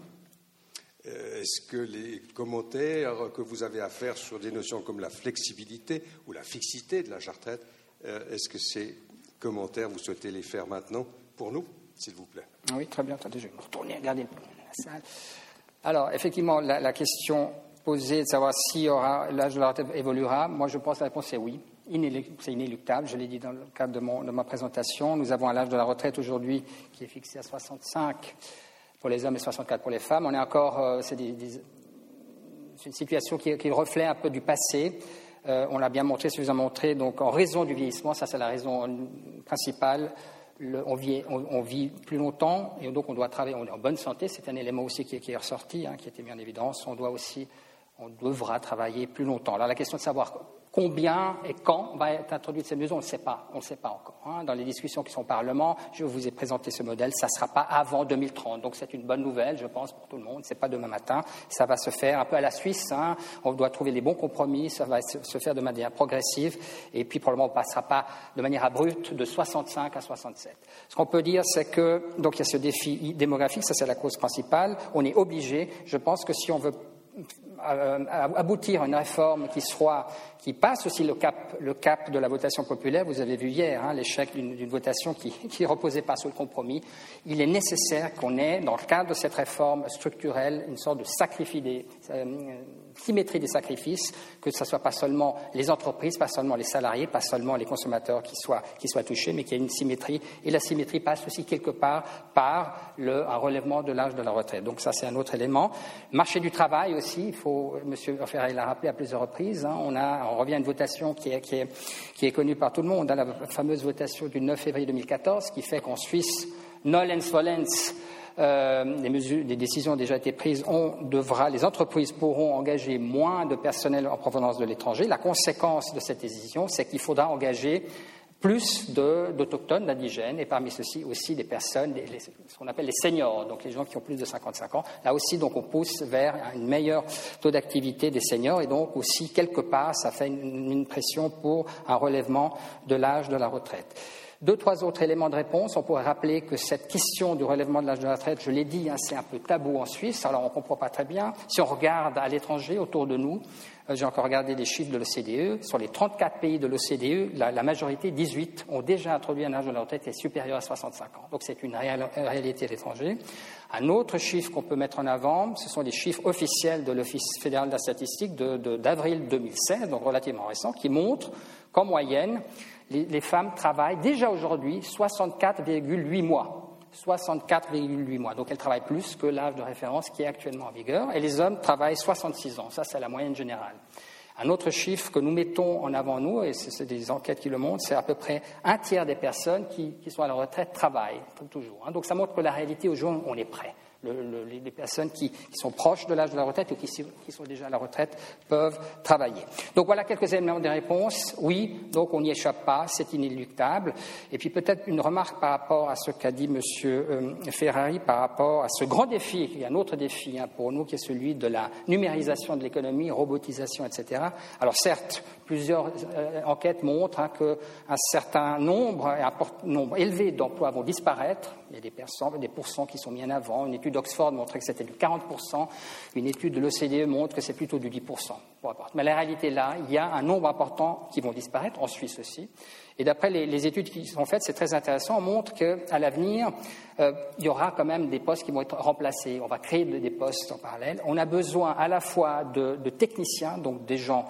Euh, est-ce que les commentaires que vous avez à faire sur des notions comme la flexibilité ou la fixité de l'âge de la retraite, euh, est-ce que ces commentaires, vous souhaitez les faire maintenant pour nous, s'il vous plaît? Oui, très bien. Attendez, je vais me retourner, regarder la salle. Alors, effectivement, la, question posée de savoir si l'âge de la retraite évoluera, moi je pense que la réponse est oui c'est inéluctable, je l'ai dit dans le cadre de, ma présentation. Nous avons un âge de la retraite aujourd'hui qui est fixé à 65 pour les hommes et 64 pour les femmes. On est encore, euh, c'est une situation qui, reflète un peu du passé. Euh, on l'a bien montré, suffisamment montré. Donc, en raison du vieillissement, ça c'est la raison principale. on, vit, plus longtemps et donc on doit travailler. On est en bonne santé, c'est un élément aussi qui, est ressorti, hein, qui était mis en évidence. On doit aussi, on devra travailler plus longtemps. Alors la question de savoir Combien et quand va être introduite cette mesure On ne sait pas. On ne sait pas encore. Hein. Dans les discussions qui sont au Parlement, je vous ai présenté ce modèle. Ça ne sera pas avant 2030. Donc c'est une bonne nouvelle, je pense, pour tout le monde. Ce n'est pas demain matin. Ça va se faire un peu à la Suisse. Hein. On doit trouver les bons compromis. Ça va se faire de manière progressive. Et puis probablement, on ne passera pas de manière abrupte de 65 à 67. Ce qu'on peut dire, c'est que donc il y a ce défi démographique. Ça, c'est la cause principale. On est obligé. Je pense que si on veut aboutir à une réforme qui soit qui passe aussi le cap, le cap de la votation populaire. Vous avez vu hier hein, l'échec d'une votation qui *laughs* ne reposait pas sur le compromis. Il est nécessaire qu'on ait, dans le cadre de cette réforme structurelle, une sorte de euh, symétrie des sacrifices, que ce ne soit pas seulement les entreprises, pas seulement les salariés, pas seulement les consommateurs qui soient, qui soient touchés, mais qu'il y ait une symétrie. Et la symétrie passe aussi quelque part par le, un relèvement de l'âge de la retraite. Donc ça, c'est un autre élément. Marché du travail aussi, il faut, M. Ferrari l'a rappelé à plusieurs reprises, hein, on, revient à une votation qui est, connue par tout le monde, hein, la fameuse votation du 9 février 2014, qui fait qu'en Suisse, nolens volens, euh, les, décisions ont déjà été prises. Les entreprises pourront engager moins de personnel en provenance de l'étranger. La conséquence de cette décision, c'est qu'il faudra engager plus d'autochtones, d'indigènes, et parmi ceux-ci aussi des personnes, ce qu'on appelle les seniors, donc les gens qui ont plus de 55 ans. Là aussi, donc, on pousse vers un meilleur taux d'activité des seniors, et donc aussi, quelque part, ça fait une pression pour un relèvement de l'âge de la retraite. Deux, trois autres éléments de réponse. On pourrait rappeler que cette question du relèvement de l'âge de la retraite, je l'ai dit, hein, c'est un peu tabou en Suisse, alors on ne comprend pas très bien. Si on regarde à l'étranger, autour de nous, j'ai encore regardé les chiffres de l'OCDE, sur les 34 pays de l'OCDE, la, majorité, 18, ont déjà introduit un âge de la retraite supérieur à 65 ans. Donc c'est une réalité à l'étranger. Un autre chiffre qu'on peut mettre en avant, ce sont les chiffres officiels de l'Office fédéral de la statistique d'avril de, 2016, donc relativement récent, qui montrent qu'en moyenne, les, femmes travaillent déjà aujourd'hui 64,8 mois. 64,8 mois. Donc elles travaillent plus que l'âge de référence qui est actuellement en vigueur. Et les hommes travaillent 66 ans. Ça, c'est la moyenne générale. Un autre chiffre que nous mettons en avant, nous, et c'est des enquêtes qui le montrent, c'est à peu près un tiers des personnes qui, sont à la retraite travaillent, toujours. Hein. Donc ça montre que la réalité, aujourd'hui, on est prêt les personnes qui, sont proches de l'âge de la retraite ou qui, sont déjà à la retraite peuvent travailler. Donc voilà quelques éléments de réponse. Oui, donc on n'y échappe pas, c'est inéluctable. Et puis peut-être une remarque par rapport à ce qu'a dit M. Euh, Ferrari par rapport à ce grand défi, il y a un autre défi hein, pour nous qui est celui de la numérisation de l'économie, robotisation, etc. Alors certes, plusieurs euh, enquêtes montrent hein, qu'un certain nombre, un nombre élevé d'emplois vont disparaître. Il y a des, pourcents qui sont mis en avant. Une étude d'Oxford montrait que c'était du 40%. Une étude de l'OCDE montre que c'est plutôt du 10%. Mais la réalité là, il y a un nombre important qui vont disparaître, en Suisse aussi. Et d'après les, études qui sont faites, c'est très intéressant, on montre qu'à l'avenir, euh, il y aura quand même des postes qui vont être remplacés. On va créer des postes en parallèle. On a besoin à la fois de techniciens, donc des gens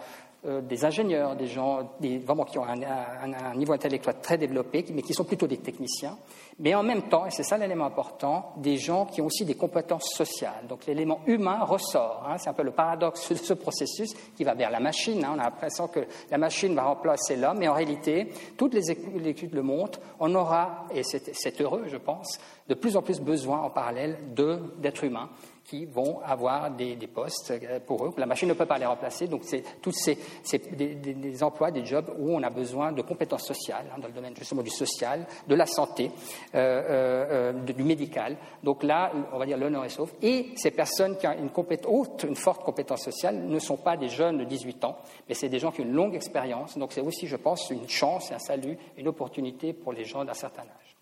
euh, des ingénieurs, des gens des, vraiment qui ont un, niveau intellectuel très développé, mais qui sont plutôt des techniciens, mais en même temps, et c'est ça l'élément important, des gens qui ont aussi des compétences sociales. Donc l'élément humain ressort. Hein, c'est un peu le paradoxe de ce processus qui va vers la machine. Hein. on a l'impression que la machine va remplacer l'homme, mais en réalité, toutes les études le montrent, on aura, et c'est heureux, je pense, de plus en plus besoin en parallèle d'êtres humains qui vont avoir des, postes euh, pour eux. La machine ne peut pas les remplacer. Donc, c'est tous ces, des, emplois, des jobs où on a besoin de compétences sociales, hein, dans le domaine justement du social, de la santé, euh, euh, du médical. Donc là, on va dire l'honneur est sauf. Et ces personnes qui ont une, haute, une forte compétence sociale ne sont pas des jeunes de 18 ans, mais c'est des gens qui ont une longue expérience. Donc c'est aussi, je pense, une chance, un salut, une opportunité pour les gens d'un certain âge.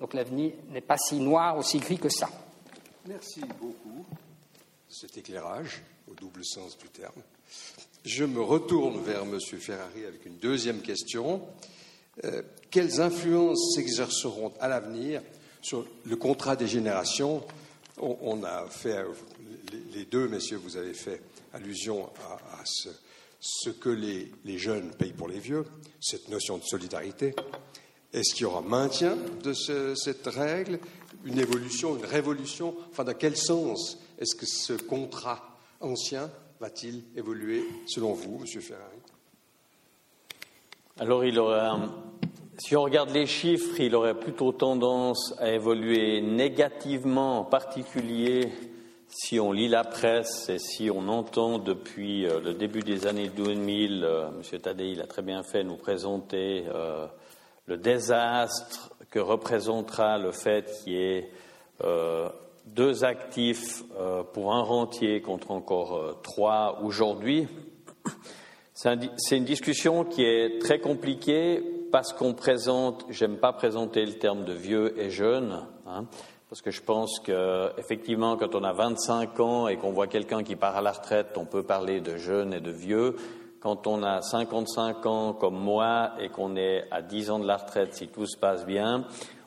Donc l'avenir n'est pas si noir, aussi gris que ça. Merci beaucoup cet éclairage au double sens du terme. Je me retourne vers M. Ferrari avec une deuxième question. Euh, quelles influences s'exerceront à l'avenir sur le contrat des générations? On, a fait, les deux messieurs, vous avez fait allusion à, ce, que les, jeunes payent pour les vieux, cette notion de solidarité. Est-ce qu'il y aura maintien de cette règle? Une évolution, une révolution. Enfin, dans quel sens est-ce que ce contrat ancien va-t-il évoluer selon vous, Monsieur Ferrari? Alors, il si on regarde les chiffres, il aurait plutôt tendance à évoluer négativement, en particulier si on lit la presse et si on entend depuis euh, le début des années 2000, euh, M. Tadei l'a très bien fait, nous présenter euh, le désastre que représentera le fait qu'il y ait euh, deux actifs euh, pour un rentier contre encore euh, trois aujourd'hui. C'est une discussion qui est très compliquée parce qu'on présente, j'aime pas présenter le terme de vieux et jeune, hein, parce que je pense qu'effectivement, quand on a 25 ans et qu'on voit quelqu'un qui part à la retraite, on peut parler de jeune et de vieux quand on a 55 ans comme moi et qu'on est à 10 ans de la retraite, si tout se passe bien,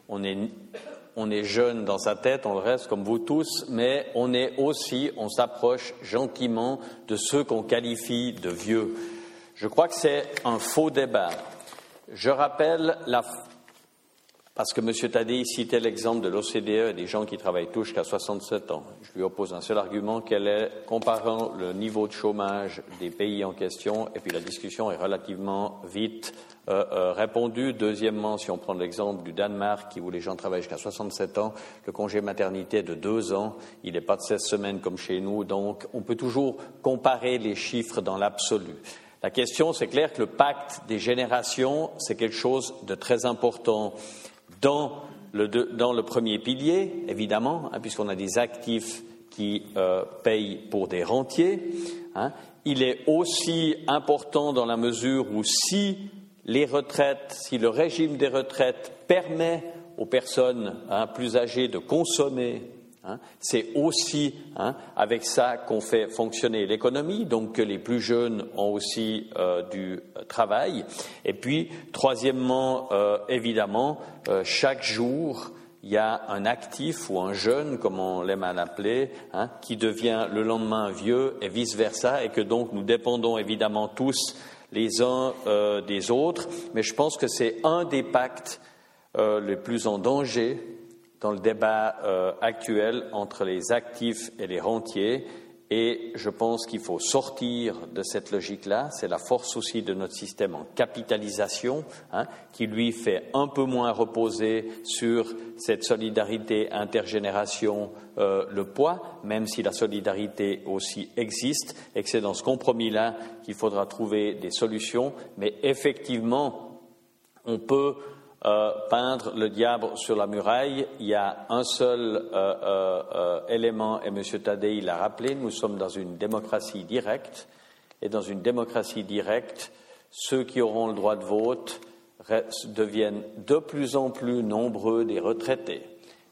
on est, jeune dans sa tête, on le reste comme vous tous, mais on est aussi, on s'approche gentiment de ceux qu'on qualifie de vieux. Je crois que c'est un faux débat. Je rappelle la, parce que M. Tadei citait l'exemple de l'OCDE et des gens qui travaillent tous jusqu'à 67 ans. Je lui oppose un seul argument, quel est, comparant le niveau de chômage des pays en question, et puis la discussion est relativement vite euh, euh, répondue. Deuxièmement, si on prend l'exemple du Danemark, où les gens travaillent jusqu'à 67 ans, le congé maternité est de deux ans, il n'est pas de 16 semaines comme chez nous, donc on peut toujours comparer les chiffres dans l'absolu. La question, c'est clair que le pacte des générations, c'est quelque chose de très important dans le, dans le premier pilier, évidemment, hein, puisqu'on a des actifs qui euh, payent pour des rentiers, hein, il est aussi important dans la mesure où si les retraites, si le régime des retraites permet aux personnes hein, plus âgées de consommer Hein. C'est aussi hein, avec ça qu'on fait fonctionner l'économie, donc que les plus jeunes ont aussi euh, du euh, travail. Et puis, troisièmement, euh, évidemment, chaque jour, il y a un actif ou un jeune, comme on l'aime à l'appeler, hein, qui devient le lendemain vieux et vice-versa, et que donc nous dépendons évidemment tous les uns des autres, mais je pense que c'est un des pactes les plus en danger dans le débat euh, actuel entre les actifs et les rentiers. Et je pense qu'il faut sortir de cette logique-là. C'est la force aussi de notre système en capitalisation, hein, qui lui fait un peu moins reposer sur cette solidarité intergénération euh, le poids, même si la solidarité aussi existe, et que c'est dans ce compromis-là qu'il faudra trouver des solutions. Mais effectivement, on peut euh, peindre le diable sur la muraille, il y a un seul euh, euh, élément, et M. Tadei l'a rappelé, nous sommes dans une démocratie directe, et dans une démocratie directe, ceux qui auront le droit de vote deviennent de plus en plus nombreux des retraités.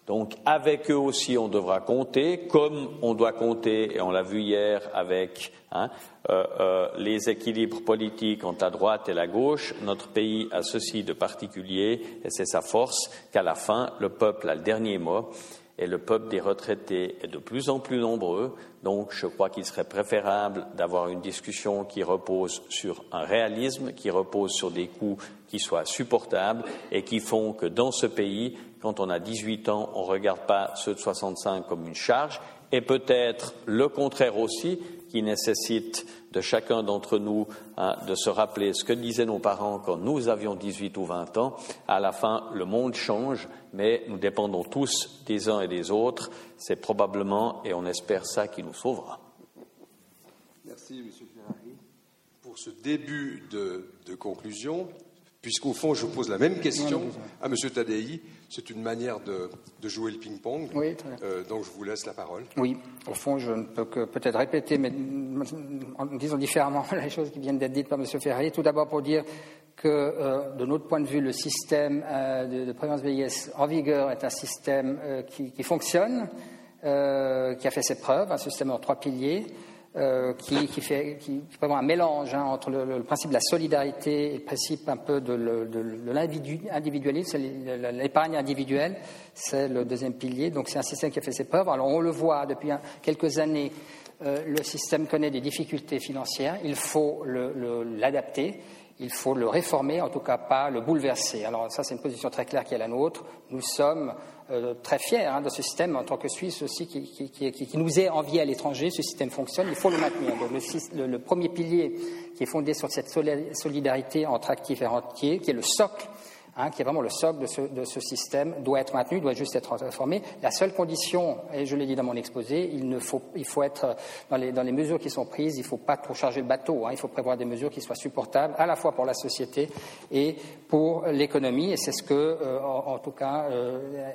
Donc avec eux aussi, on devra compter, comme on doit compter, et on l'a vu hier avec hein, euh, euh, les équilibres politiques entre la droite et la gauche. Notre pays a ceci de particulier, et c'est sa force, qu'à la fin, le peuple a le dernier mot, et le peuple des retraités est de plus en plus nombreux. Donc je crois qu'il serait préférable d'avoir une discussion qui repose sur un réalisme, qui repose sur des coûts qui soient supportables et qui font que dans ce pays, quand on a 18 ans, on ne regarde pas ceux de 65 comme une charge, et peut-être le contraire aussi, qui nécessite de chacun d'entre nous hein, de se rappeler ce que disaient nos parents quand nous avions 18 ou 20 ans. À la fin, le monde change, mais nous dépendons tous des uns et des autres. C'est probablement, et on espère ça, qui nous sauvera. Merci, M. Ferrari, pour ce début de, de conclusion, puisqu'au fond, je pose la même question à M. Tadei c'est une manière de, jouer le ping-pong. Oui, euh, donc je vous laisse la parole. Oui, au fond, je ne peux que peut-être répéter, mais en disant différemment *laughs* les choses qui viennent d'être dites par M. Ferrari. Tout d'abord pour dire que, euh, de notre point de vue, le système euh, de, de, prévoyance vieillesse en vigueur est un système qui, qui, fonctionne, qui a fait ses preuves, un système en trois piliers. Euh, qui, qui, fait, qui, un mélange hein, entre le, principe de la solidarité et le principe un peu de, de, l'individualisme, l'épargne individuelle, c'est le deuxième pilier. Donc c'est un système qui a fait ses preuves. Alors on le voit depuis quelques années, euh, le système connaît des difficultés financières. Il faut l'adapter. Il faut le réformer, en tout cas pas le bouleverser. Alors ça, c'est une position très claire qui est la nôtre. Nous sommes euh, très fiers hein, de ce système en tant que Suisse aussi qui nous est envié à l'étranger. Ce système fonctionne, il faut le maintenir. Donc le, le, premier pilier qui est fondé sur cette solidarité entre actifs et rentiers, qui est le socle Hein, qui est vraiment le socle de ce, système, doit être maintenu, doit juste être transformé. La seule condition, et je l'ai dit dans mon exposé, il, faut, être dans les, dans les mesures qui sont prises, il ne faut pas trop charger le bateau, hein, il faut prévoir des mesures qui soient supportables à la fois pour la société et pour l'économie, et c'est ce que, euh, en, tout cas, euh,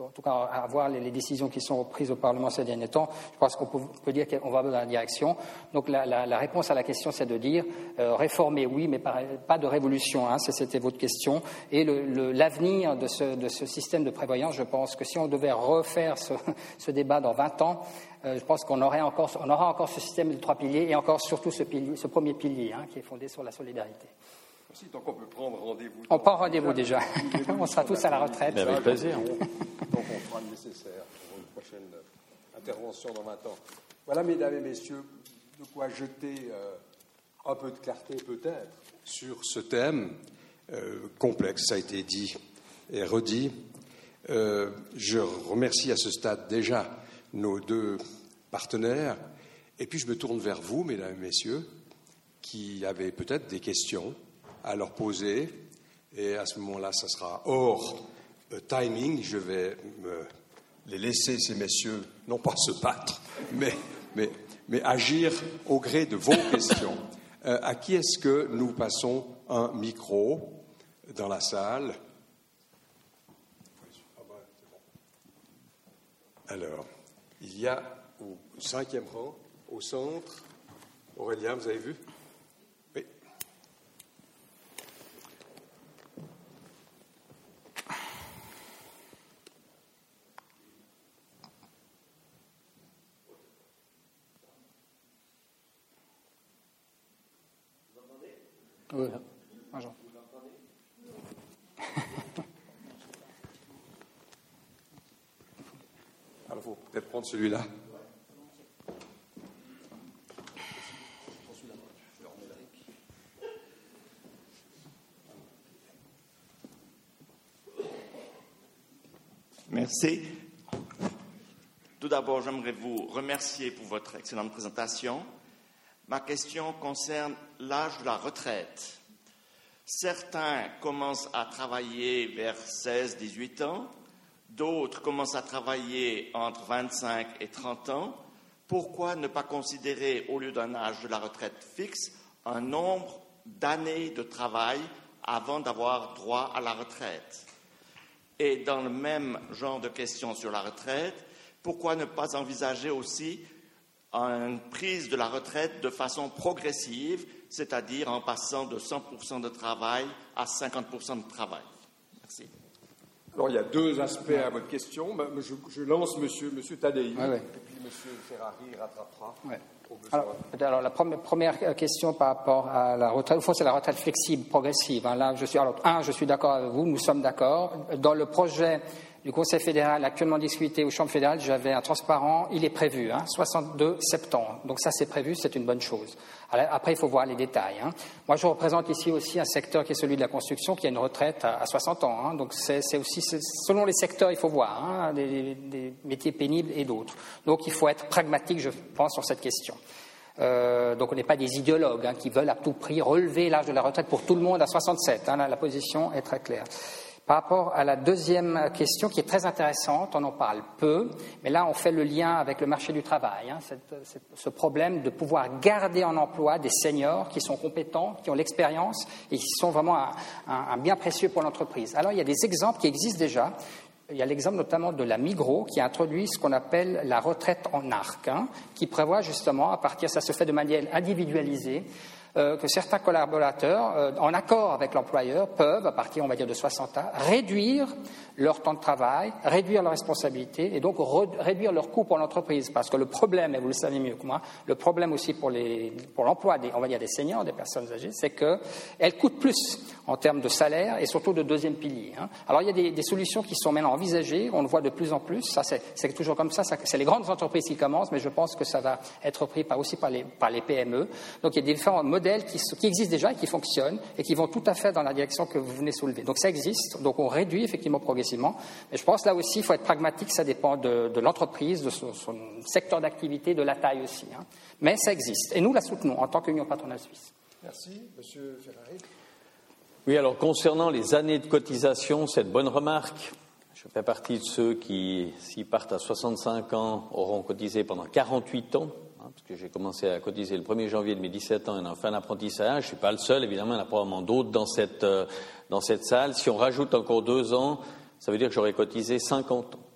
en tout cas, à voir les, décisions qui sont prises au Parlement ces derniers temps, je pense qu'on peut, dire qu'on va dans la direction. Donc la, réponse à la question, c'est de dire euh, réformer, oui, mais pas, pas de révolution, hein, c'était votre question, et l'avenir de, ce, système de prévoyance, je pense que si on devait refaire ce, *laughs* débat dans 20 ans, euh, je pense qu'on aurait encore, on aura encore ce système de trois piliers et encore surtout ce, ce premier pilier hein, qui est fondé sur la solidarité. Merci, donc on peut prendre rendez-vous. On prend rendez-vous déjà. *laughs* on sera tous à la retraite. avec plaisir. Donc on fera le nécessaire pour une prochaine intervention dans 20 ans. Voilà, mesdames et messieurs, de quoi jeter euh, un peu de clarté peut-être sur ce thème complexe, ça a été dit et redit. Euh, je remercie à ce stade déjà nos deux partenaires, et puis je me tourne vers vous, mesdames et messieurs, qui avez peut-être des questions à leur poser, et à ce moment-là, ça sera hors euh, timing, je vais les laisser, ces messieurs, non pas se battre, mais, mais, mais agir au gré de vos *laughs* questions. à qui est-ce que nous passons un micro dans la salle. Alors, il y a au cinquième rang, au centre, Aurélien, vous avez vu? Oui. *laughs* Alors, faut peut-être prendre celui-là. Merci. Tout d'abord, j'aimerais vous remercier pour votre excellente présentation. Ma question concerne l'âge de la retraite. Certains commencent à travailler vers 16-18 ans, d'autres commencent à travailler entre 25 et 30 ans. Pourquoi ne pas considérer, au lieu d'un âge de la retraite fixe, un nombre d'années de travail avant d'avoir droit à la retraite? Et dans le même genre de questions sur la retraite, pourquoi ne pas envisager aussi une prise de la retraite de façon progressive, c'est-à-dire en passant de 100% de travail à 50% de travail Merci. Alors, il y a deux aspects à votre question. Bah, je, lance Monsieur, monsieur Tadei, et puis M. Ferrari rattrapera. Alors, la première question par rapport à la retraite, au fond, c'est la retraite flexible, progressive. Hein. Là, je suis, alors, un, je suis d'accord avec vous, nous sommes d'accord. Dans le projet du Conseil fédéral actuellement discuté au Chambre fédérale, j'avais un transparent, il est prévu, hein, 62 septembre. Donc ça, c'est prévu, c'est une bonne chose. après, il faut voir les détails. Hein. Moi, je représente ici aussi un secteur qui est celui de la construction, qui a une retraite à, 60 ans. Hein. Donc c'est aussi, selon les secteurs, il faut voir, hein, des, des, métiers pénibles et d'autres. Donc il faut être pragmatique, je pense, sur cette question. Euh, donc on n'est pas des idéologues hein, qui veulent à tout prix relever l'âge de la retraite pour tout le monde à 67. Hein, la position est très claire. Par rapport à la deuxième question, qui est très intéressante, on en parle peu, mais là on fait le lien avec le marché du travail, hein, ce problème de pouvoir garder en emploi des seniors qui sont compétents, qui ont l'expérience et qui sont vraiment un, bien précieux pour l'entreprise. Alors il y a des exemples qui existent déjà. Il y a l'exemple notamment de la Migros qui a introduit ce qu'on appelle la retraite en arc, hein, qui prévoit justement, à partir, ça se fait de manière individualisée, euh, que certains collaborateurs, euh, en accord avec l'employeur, peuvent, à partir, on va dire, de 60 ans, réduire leur temps de travail, réduire leurs responsabilités et donc réduire leurs coûts pour l'entreprise. Parce que le problème, et vous le savez mieux que moi, le problème aussi pour l'emploi, des, on va dire, des seniors, des personnes âgées, c'est qu'elles coûtent plus en termes de salaire et surtout de deuxième pilier. Hein. Alors il y a des, solutions qui sont maintenant envisagées, on le voit de plus en plus. Ça, c'est toujours comme ça, c'est les grandes entreprises qui commencent, mais je pense que ça va être pris par, aussi par les, par les PME. Donc il y a différents modèles qui, existent déjà et qui fonctionnent et qui vont tout à fait dans la direction que vous venez soulever. Donc ça existe, donc on réduit effectivement progressivement. Mais je pense là aussi, il faut être pragmatique, ça dépend de, l'entreprise, de son, secteur d'activité, de la taille aussi. Hein. Mais ça existe et nous la soutenons en tant qu'Union patronale suisse. Merci, Monsieur Ferrari. Oui, alors concernant les années de cotisation, cette bonne remarque. Je fais partie de ceux qui, s'ils partent à 65 ans, auront cotisé pendant 48 ans. Hein, parce que j'ai commencé à cotiser le 1er janvier de mes 17 ans et en fin d'apprentissage. Je ne suis pas le seul, évidemment, il y en a probablement d'autres dans cette, euh, dans cette salle. Si on rajoute encore deux ans, ça veut dire que j'aurais cotisé 50 ans.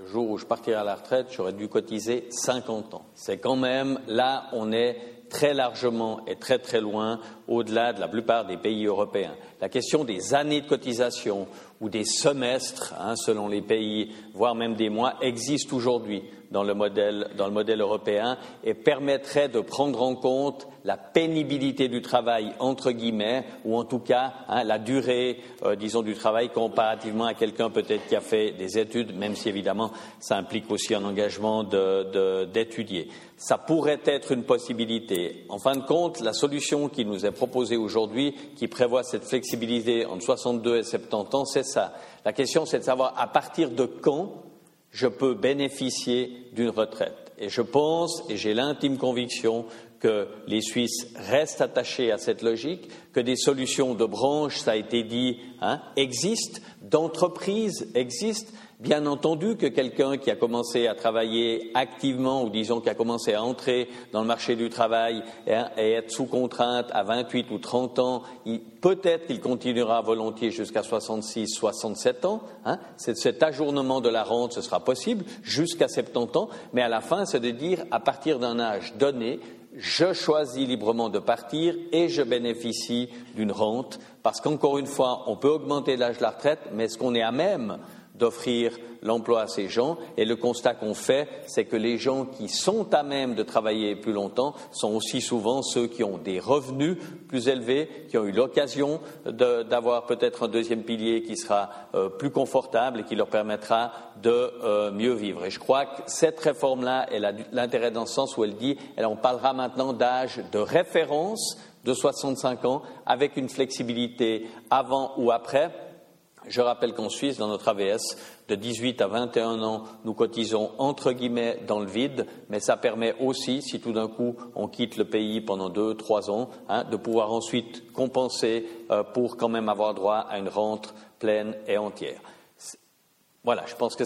Le jour où je partirai à la retraite, j'aurais dû cotiser 50 ans. C'est quand même, là, on est très largement et très très loin au-delà de la plupart des pays européens. La question des années de cotisation ou des semestres, hein, selon les pays, voire même des mois, existe aujourd'hui dans le modèle, dans le modèle européen et permettrait de prendre en compte la pénibilité du travail, entre guillemets, ou en tout cas hein, la durée, euh, disons, du travail comparativement à quelqu'un peut-être qui a fait des études, même si évidemment ça implique aussi un engagement d'étudier. Ça pourrait être une possibilité. En fin de compte, la solution qui nous est proposée aujourd'hui, qui prévoit cette flexibilité entre 62 et 70 ans, c'est ça. La question, c'est de savoir à partir de quand je peux bénéficier d'une retraite. Et je pense, et j'ai l'intime conviction, que les Suisses restent attachés à cette logique, que des solutions de branche, ça a été dit, hein, existent, d'entreprises existent, Bien entendu que quelqu'un qui a commencé à travailler activement ou disons qui a commencé à entrer dans le marché du travail et, être sous contrainte à 28 ou 30 ans, peut-être qu'il continuera volontiers jusqu'à 66, 67 ans. Hein. Cet ajournement de la rente, ce sera possible jusqu'à 70 ans, mais à la fin, c'est de dire à partir d'un âge donné, je choisis librement de partir et je bénéficie d'une rente, parce qu'encore une fois, on peut augmenter l'âge de la retraite, mais est-ce qu'on est à même d'offrir l'emploi à ces gens. Et le constat qu'on fait, c'est que les gens qui sont à même de travailler plus longtemps sont aussi souvent ceux qui ont des revenus plus élevés, qui ont eu l'occasion d'avoir peut-être un deuxième pilier qui sera euh, plus confortable et qui leur permettra de euh, mieux vivre. Je crois que cette réforme-là, elle a l'intérêt dans ce sens où elle dit, on parlera maintenant d'âge de référence de 65 ans avec une flexibilité avant ou après Je rappelle qu'en Suisse, dans notre AVS, de 18 à 21 ans, nous cotisons entre guillemets dans le vide, mais ça permet aussi, si tout d'un coup on quitte le pays pendant deux, trois ans, hein, de pouvoir ensuite compenser euh, pour quand même avoir droit à une rente pleine et entière. Voilà, je pense que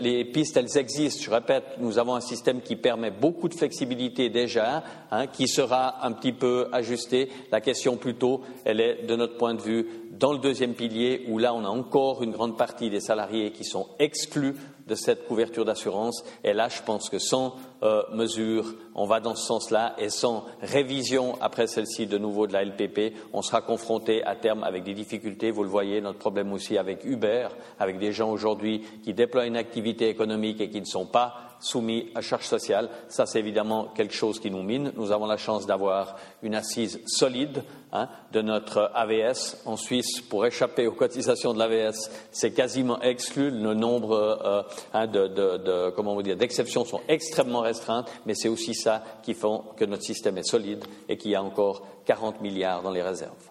les pistes, elles existent. Je répète, nous avons un système qui permet beaucoup de flexibilité déjà, hein, qui sera un petit peu ajusté. La question plutôt, elle est de notre point de vue dans le deuxième pilier, où là on a encore une grande partie des salariés qui sont exclus de cette couverture d'assurance. Et là, je pense que sans euh, mesure, on va dans ce sens-là, et sans révision après celle-ci de nouveau de la LPP, on sera confronté à terme avec des difficultés. Vous le voyez, notre problème aussi avec Uber, avec des gens aujourd'hui qui déploient une activité économique et qui ne sont pas soumis à charge sociale. Ça, c'est évidemment quelque chose qui nous mine. Nous avons la chance d'avoir une assise solide hein, de notre AVS. En Suisse, pour échapper aux cotisations de l'AVS, c'est quasiment exclu. Le nombre euh, hein, de, comment vous dire, d'exceptions sont extrêmement restreintes, mais c'est aussi ça qui fait que notre système est solide et qu'il y a encore 40 milliards dans les réserves.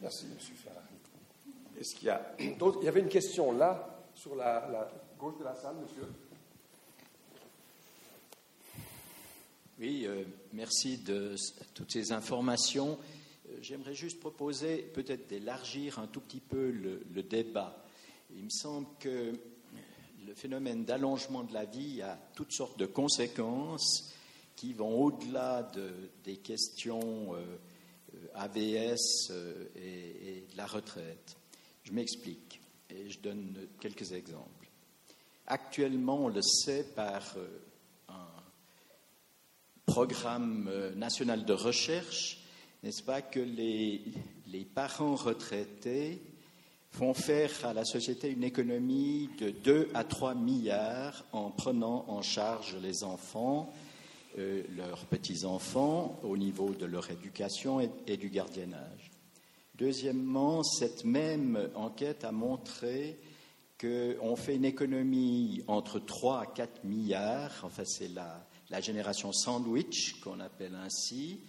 Merci, M. Ferrari. Est-ce qu'il y a d'autres? Il y avait une question là, sur la, la gauche de la salle, monsieur. Oui, euh, merci de toutes ces informations. Euh, J'aimerais juste proposer peut-être d'élargir un tout petit peu le, débat. Il me semble que le phénomène d'allongement de la vie a toutes sortes de conséquences qui vont au-delà de, des questions euh, AVS et, et, de la retraite. Je m'explique et je donne quelques exemples. Actuellement, on le sait par programme euh, national de recherche, n'est-ce pas, que les, parents retraités font faire à la société une économie de 2 à 3 milliards en prenant en charge les enfants, euh, leurs petits-enfants, au niveau de leur éducation et, et, du gardiennage. Deuxièmement, cette même enquête a montré qu'on fait une économie entre 3 à 4 milliards, enfin c'est la, la génération sandwich, qu'on appelle ainsi,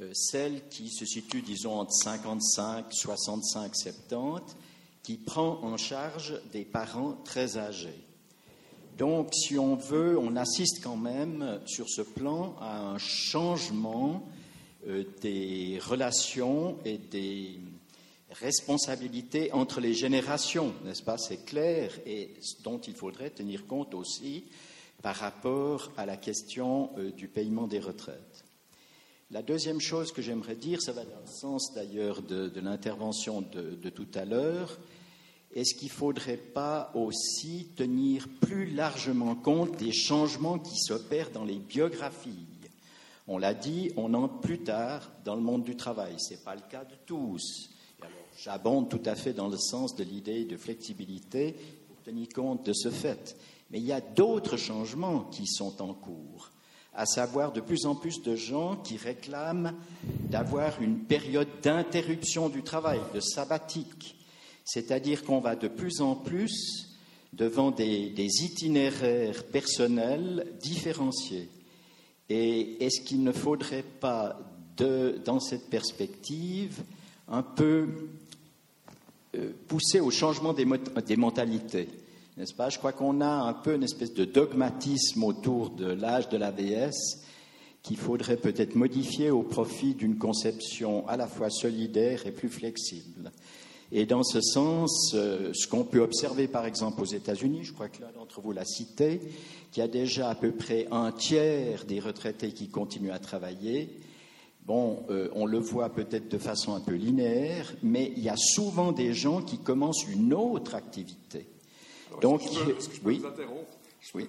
euh, celle qui se situe, disons, entre 55, 65, 70, qui prend en charge des parents très âgés. Donc, si on veut, on assiste quand même sur ce plan à un changement euh, des relations et des responsabilités entre les générations, n'est-ce pas? C'est clair et dont il faudrait tenir compte aussi par rapport à la question euh, du paiement des retraites. La deuxième chose que j'aimerais dire, ça va dans le sens d'ailleurs de, l'intervention de, de, tout à l'heure, est-ce qu'il ne faudrait pas aussi tenir plus largement compte des changements qui s'opèrent dans les biographies? On l'a dit, on entre plus tard dans le monde du travail. Ce n'est pas le cas de tous. J'abonde tout à fait dans le sens de l'idée de flexibilité pour tenir compte de ce fait. Mais il y a d'autres changements qui sont en cours, à savoir de plus en plus de gens qui réclament d'avoir une période d'interruption du travail, de sabbatique. C'est-à-dire qu'on va de plus en plus devant des, itinéraires personnels différenciés. Et est-ce qu'il ne faudrait pas, dans cette perspective, un peu euh, pousser au changement des mentalités? N'est-ce pas? Je crois qu'on a un peu une espèce de dogmatisme autour de l'âge de l'AVS qu'il faudrait peut-être modifier au profit d'une conception à la fois solidaire et plus flexible. Et dans ce sens, euh, ce qu'on peut observer par exemple aux États-Unis, je crois que l'un d'entre vous l'a cité, qu'il y a déjà à peu près un tiers des retraités qui continuent à travailler. Bon, euh, on le voit peut-être de façon un peu linéaire, mais il y a souvent des gens qui commencent une autre activité. Donc, je peux, je peux oui. vous interrompre Oui.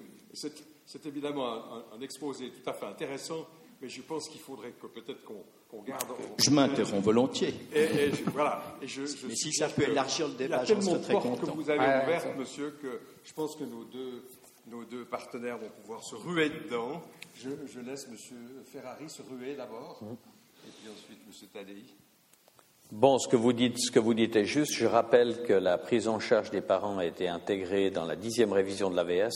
C'est évidemment un, un, exposé tout à fait intéressant, mais je pense qu'il faudrait que peut-être qu'on qu garde. Je m'interromps volontiers. Et, et je, voilà. Et je, je mais si ça peut élargir le débat, je serais très content. que vous avez ah, ouverte, monsieur, que je pense que nos deux, nos deux partenaires vont pouvoir se ruer dedans. Je, je laisse monsieur Ferrari se ruer d'abord, mmh. et puis ensuite monsieur Tadei. Bon, ce que, vous dites, ce que vous est juste. Je rappelle que la prise en charge des parents a été intégrée dans la dixième révision de l'AVS,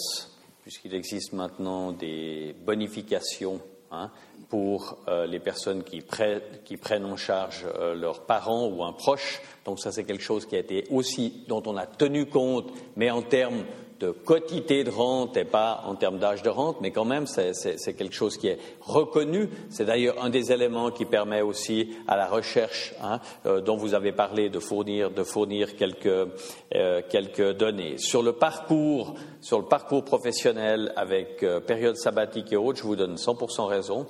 puisqu'il existe maintenant des bonifications hein, pour euh, les personnes qui, prennent en charge euh, leurs parents ou un proche Donc ça, c'est quelque chose qui a été aussi, dont on a tenu compte, mais en termes de quotité de rente et pas en termes d'âge de rente, mais quand même, c'est quelque chose qui est reconnu. C'est d'ailleurs un des éléments qui permet aussi à la recherche hein, euh, dont vous avez parlé de fournir, euh, quelques données. Sur le parcours, sur le parcours professionnel avec euh, période sabbatique et autres, je vous donne 100% raison.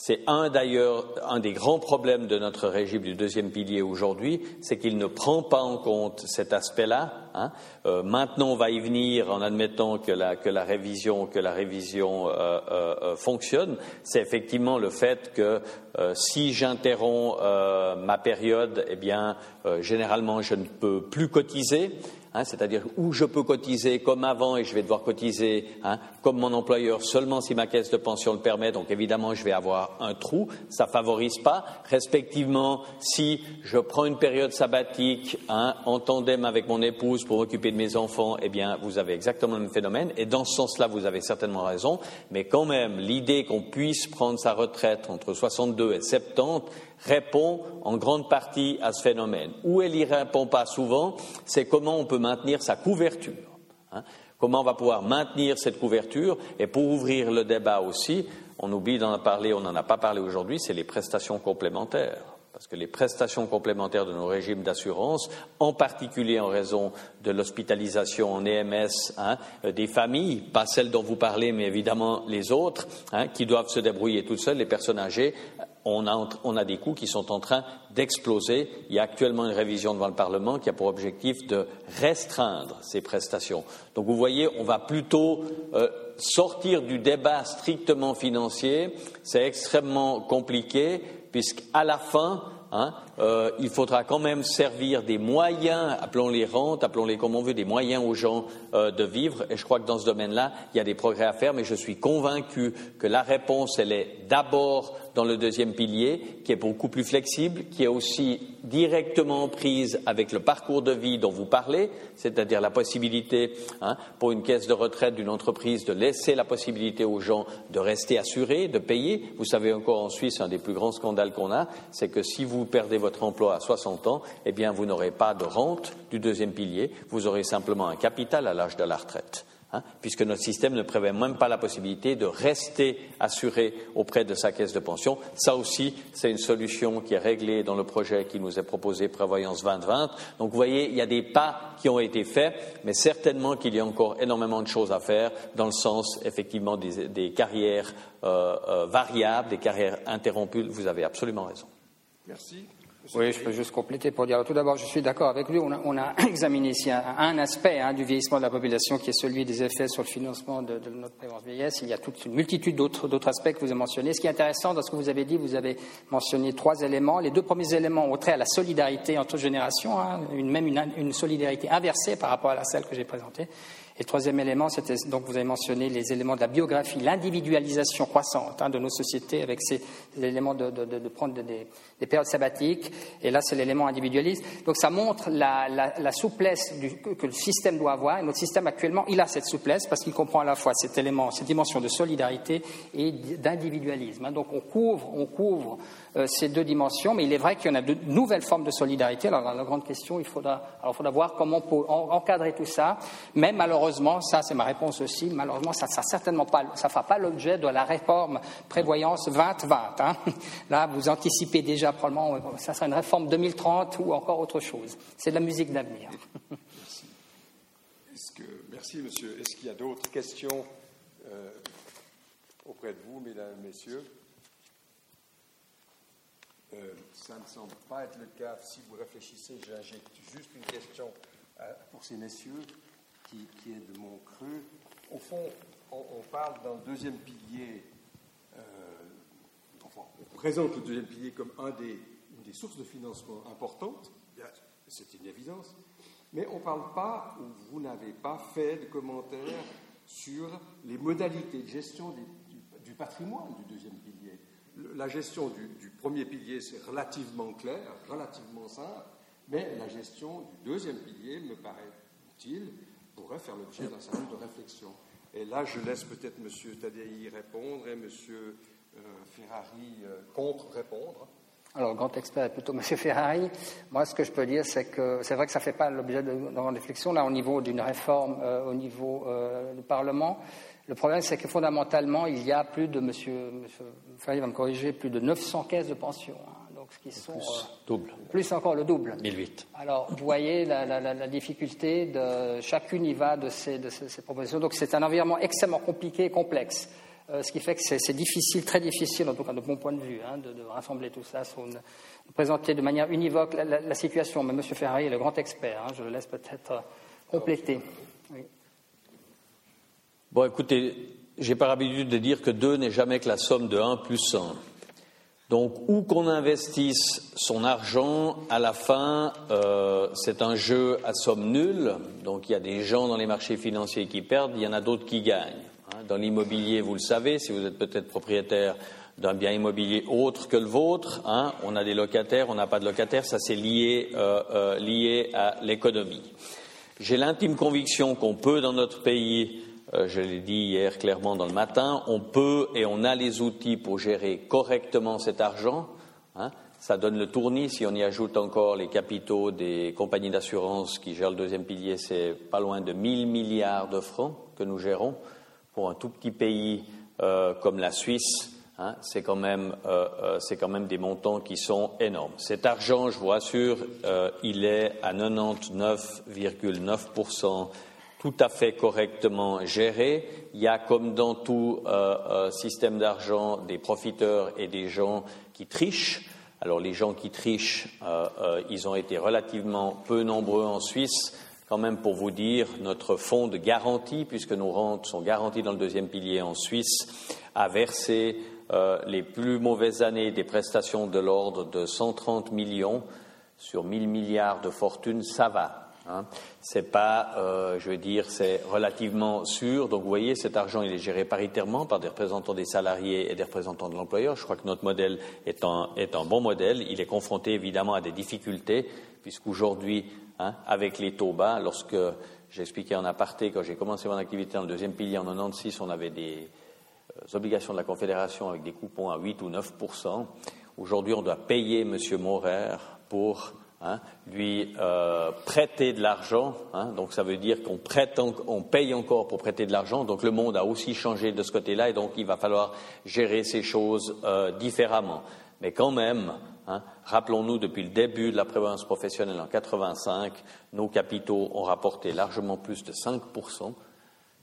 C'est un d'ailleurs un des grands problèmes de notre régime du deuxième pilier aujourd'hui, c'est qu'il ne prend pas en compte cet aspect-là. Hein. Euh, maintenant, on va y venir en admettant que la, que la révision, que la révision euh, euh, fonctionne. C'est effectivement le fait que si j'interromps ma période, eh bien, généralement, je ne peux plus cotiser. Hein, c'est-à-dire où je peux cotiser comme avant et je vais devoir cotiser hein, comme mon employeur seulement si ma caisse de pension le permet. Donc évidemment, je vais avoir un trou. Ça favorise pas. Respectivement, si je prends une période sabbatique hein, en tandem avec mon épouse pour m'occuper de mes enfants, eh bien, vous avez exactement le même phénomène. Et dans ce sens-là, vous avez certainement raison. Mais quand même, l'idée qu'on puisse prendre sa retraite entre 62 et 70, répond en grande partie à ce phénomène. Où elle y répond pas souvent, c'est comment on peut maintenir sa couverture. Hein. comment on va pouvoir maintenir cette couverture et pour ouvrir le débat aussi, on oublie d'en parler, on n'en a pas parlé aujourd'hui, c'est les prestations complémentaires parce que les prestations complémentaires de nos régimes d'assurance, en particulier en raison de l'hospitalisation en EMS hein, des familles, pas celles dont vous parlez, mais évidemment les autres, hein, qui doivent se débrouiller toutes seules, les personnes âgées, on a, des coûts qui sont en train d'exploser. Il y a actuellement une révision devant le Parlement qui a pour objectif de restreindre ces prestations. Donc vous voyez, on va plutôt euh, sortir du débat strictement financier. C'est extrêmement compliqué puisqu'à la fin, hein, euh, il faudra quand même servir des moyens, appelons-les rentes, appelons-les comme on veut, des moyens aux gens euh, de vivre. Et je crois que dans ce domaine-là, il y a des progrès à faire, mais je suis convaincu que la réponse, elle est d'abord dans le deuxième pilier, qui est beaucoup plus flexible, qui est aussi directement prise avec le parcours de vie dont vous parlez, c'est-à-dire la possibilité hein, pour une caisse de retraite d'une entreprise de laisser la possibilité aux gens de rester assurés, de payer. Vous savez encore en Suisse, un des plus grands scandales qu'on a, c'est que si vous perdez votre emploi à 60 ans, eh bien vous n'aurez pas de rente du deuxième pilier, vous aurez simplement un capital à l'âge de la retraite. Hein, puisque notre système ne prévoit même pas la possibilité de rester assuré auprès de sa caisse de pension. Ça aussi, c'est une solution qui est réglée dans le projet qui nous est proposé Prévoyance 2020. Donc vous voyez, il y a des pas qui ont été faits, mais certainement qu'il y a encore énormément de choses à faire dans le sens, effectivement, des, carrières euh, euh, variables, des carrières interrompues. Vous avez absolument raison. Merci. Oui, je peux juste compléter pour dire tout d'abord, je suis d'accord avec lui. On a, *coughs* examiné ici un, aspect hein, du vieillissement de la population qui est celui des effets sur le financement de, notre prévention vieillesse. Il y a toute une multitude d'autres aspects que vous avez mentionnés. Ce qui est intéressant dans ce que vous avez dit, vous avez mentionné trois éléments. Les deux premiers éléments ont trait à la solidarité entre générations, hein, une, même une, une solidarité inversée par rapport à la celle que j'ai présentée. Et troisième élément, c'était donc vous avez mentionné les éléments de la biographie, l'individualisation croissante hein, de nos sociétés avec ces, éléments de, prendre des, périodes sabbatiques. Et là, c'est l'élément individualiste. Donc ça montre la, souplesse que, le système doit avoir. Et notre système actuellement, il a cette souplesse parce qu'il comprend à la fois cet élément, cette dimension de solidarité et d'individualisme. Hein. Donc on couvre, on couvre euh, ces deux dimensions, mais il est vrai qu'il y en a de nouvelles formes de solidarité. Alors, la grande question, il faudra, alors, il faudra voir comment on peut encadrer tout ça. Mais malheureusement, ça, c'est ma réponse aussi, malheureusement, ça ne certainement pas, ça fera pas l'objet de la réforme prévoyance 2020. Hein. *laughs* Là, vous anticipez déjà probablement, ça sera une réforme 2030 ou encore autre chose. C'est de la musique d'avenir. merci, monsieur. Est-ce qu'il y a d'autres questions euh, auprès de vous, mesdames, messieurs? Euh, ça ne semble pas être le cas. Si vous réfléchissez, j'injecte juste une question euh, pour ces messieurs qui, est de mon creux. Au fond, on, parle d'un deuxième pilier, euh, enfin, on présente le deuxième pilier comme un des, une des sources de financement importantes, c'est une évidence, mais on ne parle pas, ou vous n'avez pas fait de commentaires sur les modalités de gestion du patrimoine du deuxième pilier. La gestion du, premier pilier, c'est relativement clair, relativement simple, mais la gestion du deuxième pilier me paraît utile, pourrait faire l'objet d'un certain nombre de réflexions. Et là, je laisse peut-être M. Tadei répondre et M. Euh, Ferrari euh, contre-répondre. Alors, le grand expert est plutôt *laughs* M. Ferrari. Moi, ce que je peux dire, c'est que c'est vrai que ça ne fait pas l'objet de, grande réflexion, là, au niveau d'une réforme euh, au niveau du Parlement. Le problème, c'est que fondamentalement, il y a plus de, monsieur Ferrari va me corriger, plus de 900 caisses de pension. Hein. Donc, ce qui sont. Plus, euh, double. Plus encore le double. 1008. Alors, vous voyez la, la, la, la difficulté de. Chacune y va de ces, de ces, ces propositions. Donc, c'est un environnement extrêmement compliqué et complexe. Euh, ce qui fait que c'est difficile, très difficile, en tout cas de mon point de vue, hein, de, de, rassembler tout ça, sur une, de présenter de manière univoque la, la, la situation. Mais M. Ferrari est le grand expert, hein, je le laisse peut-être euh, compléter. Oui. Bon, écoutez, j'ai pas l'habitude de dire que 2 n'est jamais que la somme de 1 plus 1. Donc, où qu'on investisse son argent, à la fin, euh, c'est un jeu à somme nulle. Donc, il y a des gens dans les marchés financiers qui perdent, il y en a d'autres qui gagnent. Dans l'immobilier, vous le savez, si vous êtes peut-être propriétaire d'un bien immobilier autre que le vôtre, hein, on a des locataires, on n'a pas de locataires, ça c'est lié, euh, euh, lié à l'économie. J'ai l'intime conviction qu'on peut, dans notre pays, je l'ai dit hier clairement dans le matin, on peut et on a les outils pour gérer correctement cet argent. Hein, ça donne le tournis. Si on y ajoute encore les capitaux des compagnies d'assurance qui gèrent le deuxième pilier, c'est pas loin de 1000 milliards de francs que nous gérons pour un tout petit pays euh, comme la Suisse, hein, c'est quand, même, euh, euh, quand même des montants qui sont énormes. Cet argent, je vous rassure, euh, il est à 99,9% tout à fait correctement géré. Il y a, comme dans tout euh, système d'argent, des profiteurs et des gens qui trichent. Alors les gens qui trichent, ils ont été relativement peu nombreux en Suisse quand même pour vous dire, notre fonds de garantie, puisque nos rentes sont garanties dans le deuxième pilier en Suisse, a versé euh, les plus mauvaises années des prestations de l'ordre de 130 millions sur 1000 milliards de fortune, ça va. Hein. C'est pas, euh, je veux dire, c'est relativement sûr. Donc, vous voyez, cet argent, il est géré paritairement par des représentants des salariés et des représentants de l'employeur. Je crois que notre modèle est un, est un bon modèle. Il est confronté évidemment à des difficultés, puisqu'aujourd'hui, hein, avec les taux bas. Lorsque j'ai expliqué en aparté, quand j'ai commencé mon activité dans le deuxième pilier en 96, on avait des euh, obligations de la Confédération avec des coupons à 8 ou 9% Aujourd'hui, on doit payer M. Maurer pour hein, lui euh, prêter de l'argent. Hein, donc, ça veut dire qu'on prête, on paye encore pour prêter de l'argent. Donc, le monde a aussi changé de ce côté-là et donc il va falloir gérer ces choses euh, différemment. Mais quand même, Hein. Rappelons-nous, depuis le début de la prévoyance professionnelle en 85, nos capitaux ont rapporté largement plus de 5%.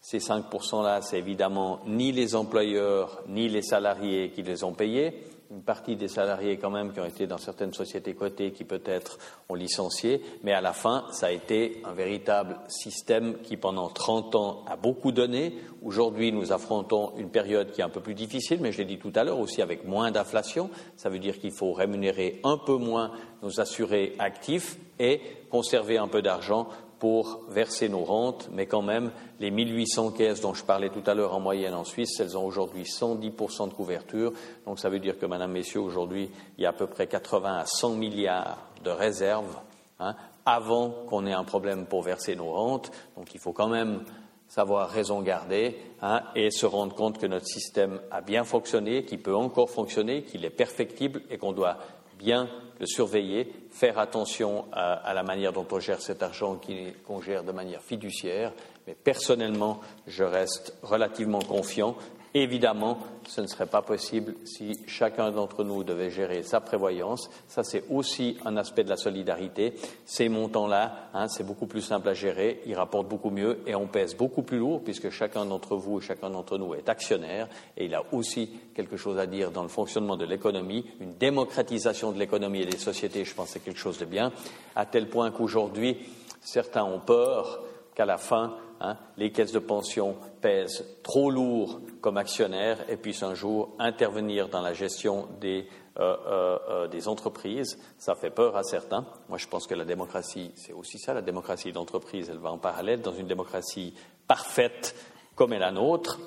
Ces 5%-là, c'est évidemment ni les employeurs ni les salariés qui les ont payés, une partie des salariés quand même qui ont été dans certaines sociétés cotées qui peut-être ont licencié, mais à la fin, ça a été un véritable système qui pendant 30 ans a beaucoup donné. Aujourd'hui, nous affrontons une période qui est un peu plus difficile, mais je l'ai dit tout à l'heure aussi avec moins d'inflation. Ça veut dire qu'il faut rémunérer un peu moins nos assurés actifs et conserver un peu d'argent pour verser nos rentes, mais quand même, les 1800 caisses dont je parlais tout à l'heure en moyenne en Suisse, elles ont aujourd'hui 110% de couverture. Donc ça veut dire que, Madame, Messieurs, aujourd'hui, il y a à peu près 80 à 100 milliards de réserves hein, avant qu'on ait un problème pour verser nos rentes. Donc il faut quand même savoir raison garder hein, et se rendre compte que notre système a bien fonctionné, qu'il peut encore fonctionner, qu'il est perfectible et qu'on doit bien le surveiller, faire attention à, la manière dont on gère cet argent qu'on gère de manière fiduciaire. Mais personnellement, je reste relativement confiant. Évidemment, ce ne serait pas possible si chacun d'entre nous devait gérer sa prévoyance. Ça, c'est aussi un aspect de la solidarité. Ces montants-là, hein, c'est beaucoup plus simple à gérer, ils rapportent beaucoup mieux et on pèse beaucoup plus lourd puisque chacun d'entre vous et chacun d'entre nous est actionnaire et il a aussi quelque chose à dire dans le fonctionnement de l'économie. Une démocratisation de l'économie et des sociétés, je pense, c'est quelque chose de bien, à tel point qu'aujourd'hui, certains ont peur qu'à la fin, hein, les caisses de pension pèsent trop lourd comme actionnaires et puissent un jour intervenir dans la gestion des, euh, euh, euh, des entreprises. Ça fait peur à certains. Moi, je pense que la démocratie, c'est aussi ça. La démocratie d'entreprise, elle va en parallèle. Dans une démocratie parfaite comme est la nôtre,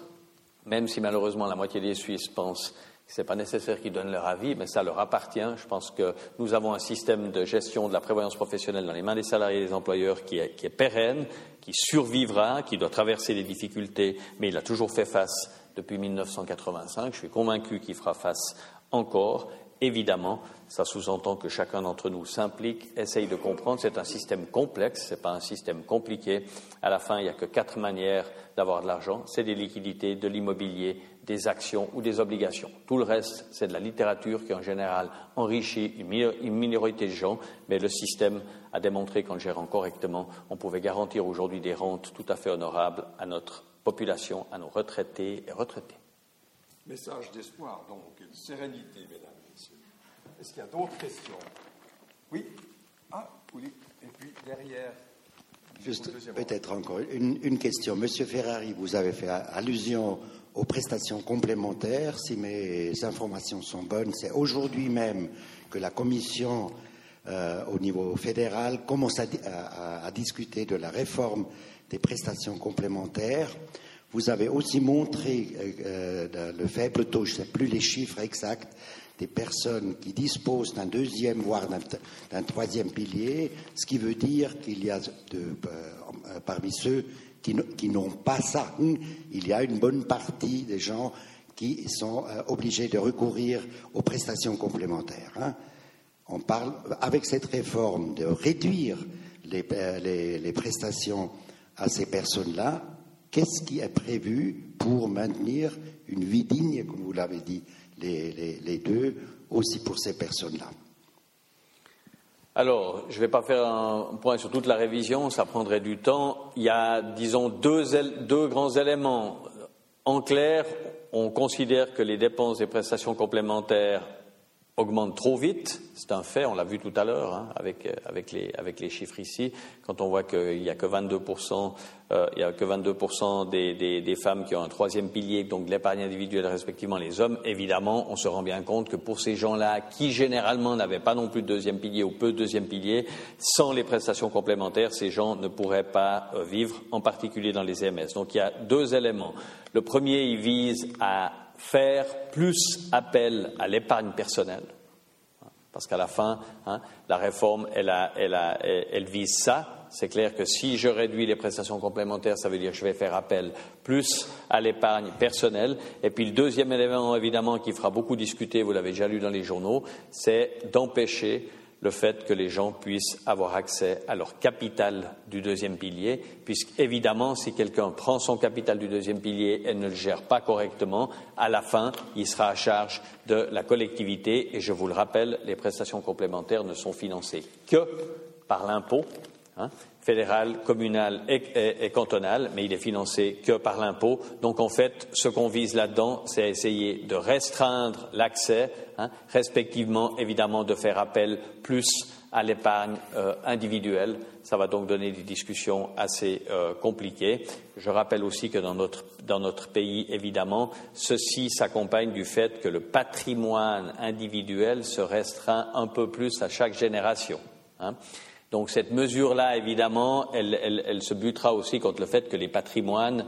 même si malheureusement la moitié des Suisses pensent ce n'est pas nécessaire qu'ils donnent leur avis, mais ça leur appartient. Je pense que nous avons un système de gestion de la prévoyance professionnelle dans les mains des salariés et des employeurs qui est, pérenne, qui survivra, qui doit traverser les difficultés, mais il a toujours fait face depuis 1985. Je suis convaincu qu'il fera face encore évidemment, ça sous-entend que chacun d'entre nous s'implique, essaye de comprendre. C'est un système complexe, ce n'est pas un système compliqué. À la fin, il n'y a que quatre manières d'avoir de l'argent. C'est des liquidités, de l'immobilier, des actions ou des obligations. Tout le reste, c'est de la littérature qui, en général, enrichit une minorité de gens, mais le système a démontré qu'en gérant correctement, on pouvait garantir aujourd'hui des rentes tout à fait honorables à notre population, à nos retraités et retraités. Message d'espoir, donc, de sérénité, mesdames et messieurs. Est-ce qu'il y a d'autres questions? Oui? Ah, oui. Et puis derrière. Juste peut-être encore une, question. Monsieur Ferrari, vous avez fait allusion aux prestations complémentaires. Si mes informations sont bonnes, c'est aujourd'hui même que la Commission euh, au niveau fédéral commence à, discuter de la réforme des prestations complémentaires. Vous avez aussi montré euh, euh, le faible taux, je ne sais plus les chiffres exacts, des personnes qui disposent d'un deuxième, voire d'un troisième pilier, ce qui veut dire qu'il y a parmi ceux qui n'ont pas ça, il y a une bonne partie des gens qui sont obligés de recourir aux prestations complémentaires. Hein on parle, avec cette réforme, de réduire les, prestations à ces personnes-là. Qu'est-ce qui est prévu pour maintenir une vie digne, comme vous l'avez dit, les, deux, aussi pour ces personnes-là? Alors, je ne vais pas faire un point sur toute la révision, ça prendrait du temps. Il y a, disons, deux, deux grands éléments. En clair, on considère que les dépenses des prestations complémentaires augmente trop vite, c'est un fait, on l'a vu tout à l'heure hein, avec, euh, avec, les, avec les chiffres ici, quand on voit qu'il n'y a que 22%, euh, il y a que 22 des, des, des, femmes qui ont un troisième pilier, donc l'épargne individuelle respectivement les hommes, évidemment, on se rend bien compte que pour ces gens-là, qui généralement n'avaient pas non plus de deuxième pilier ou peu de deuxième pilier, sans les prestations complémentaires, ces gens ne pourraient pas euh, vivre, en particulier dans les EMS. Donc il y a deux éléments. Le premier, il vise à faire plus appel à l'épargne personnelle. Parce qu'à la fin, hein, la réforme, elle, elle, vise ça. C'est clair que si je réduis les prestations complémentaires, ça veut dire que je vais faire appel plus à l'épargne personnelle. Et puis le deuxième élément, évidemment, qui fera beaucoup discuter, vous l'avez déjà lu dans les journaux, c'est d'empêcher le fait que les gens puissent avoir accès à leur capital du deuxième pilier, puisqu'évidemment, si quelqu'un prend son capital du deuxième pilier et ne le gère pas correctement, à la fin, il sera à charge de la collectivité. Et je vous le rappelle, les prestations complémentaires ne sont financées que par l'impôt. Hein, fédéral, communal et, cantonal, mais il est financé que par l'impôt. Donc en fait, ce qu'on vise là-dedans, c'est essayer de restreindre l'accès, hein, respectivement évidemment de faire appel plus à l'épargne euh, individuelle. Ça va donc donner des discussions assez euh, compliquées. Je rappelle aussi que dans notre, dans notre pays, évidemment, ceci s'accompagne du fait que le patrimoine individuel se restreint un peu plus à chaque génération. Hein. Donc cette mesure-là, évidemment, elle, se butera aussi contre le fait que les patrimoines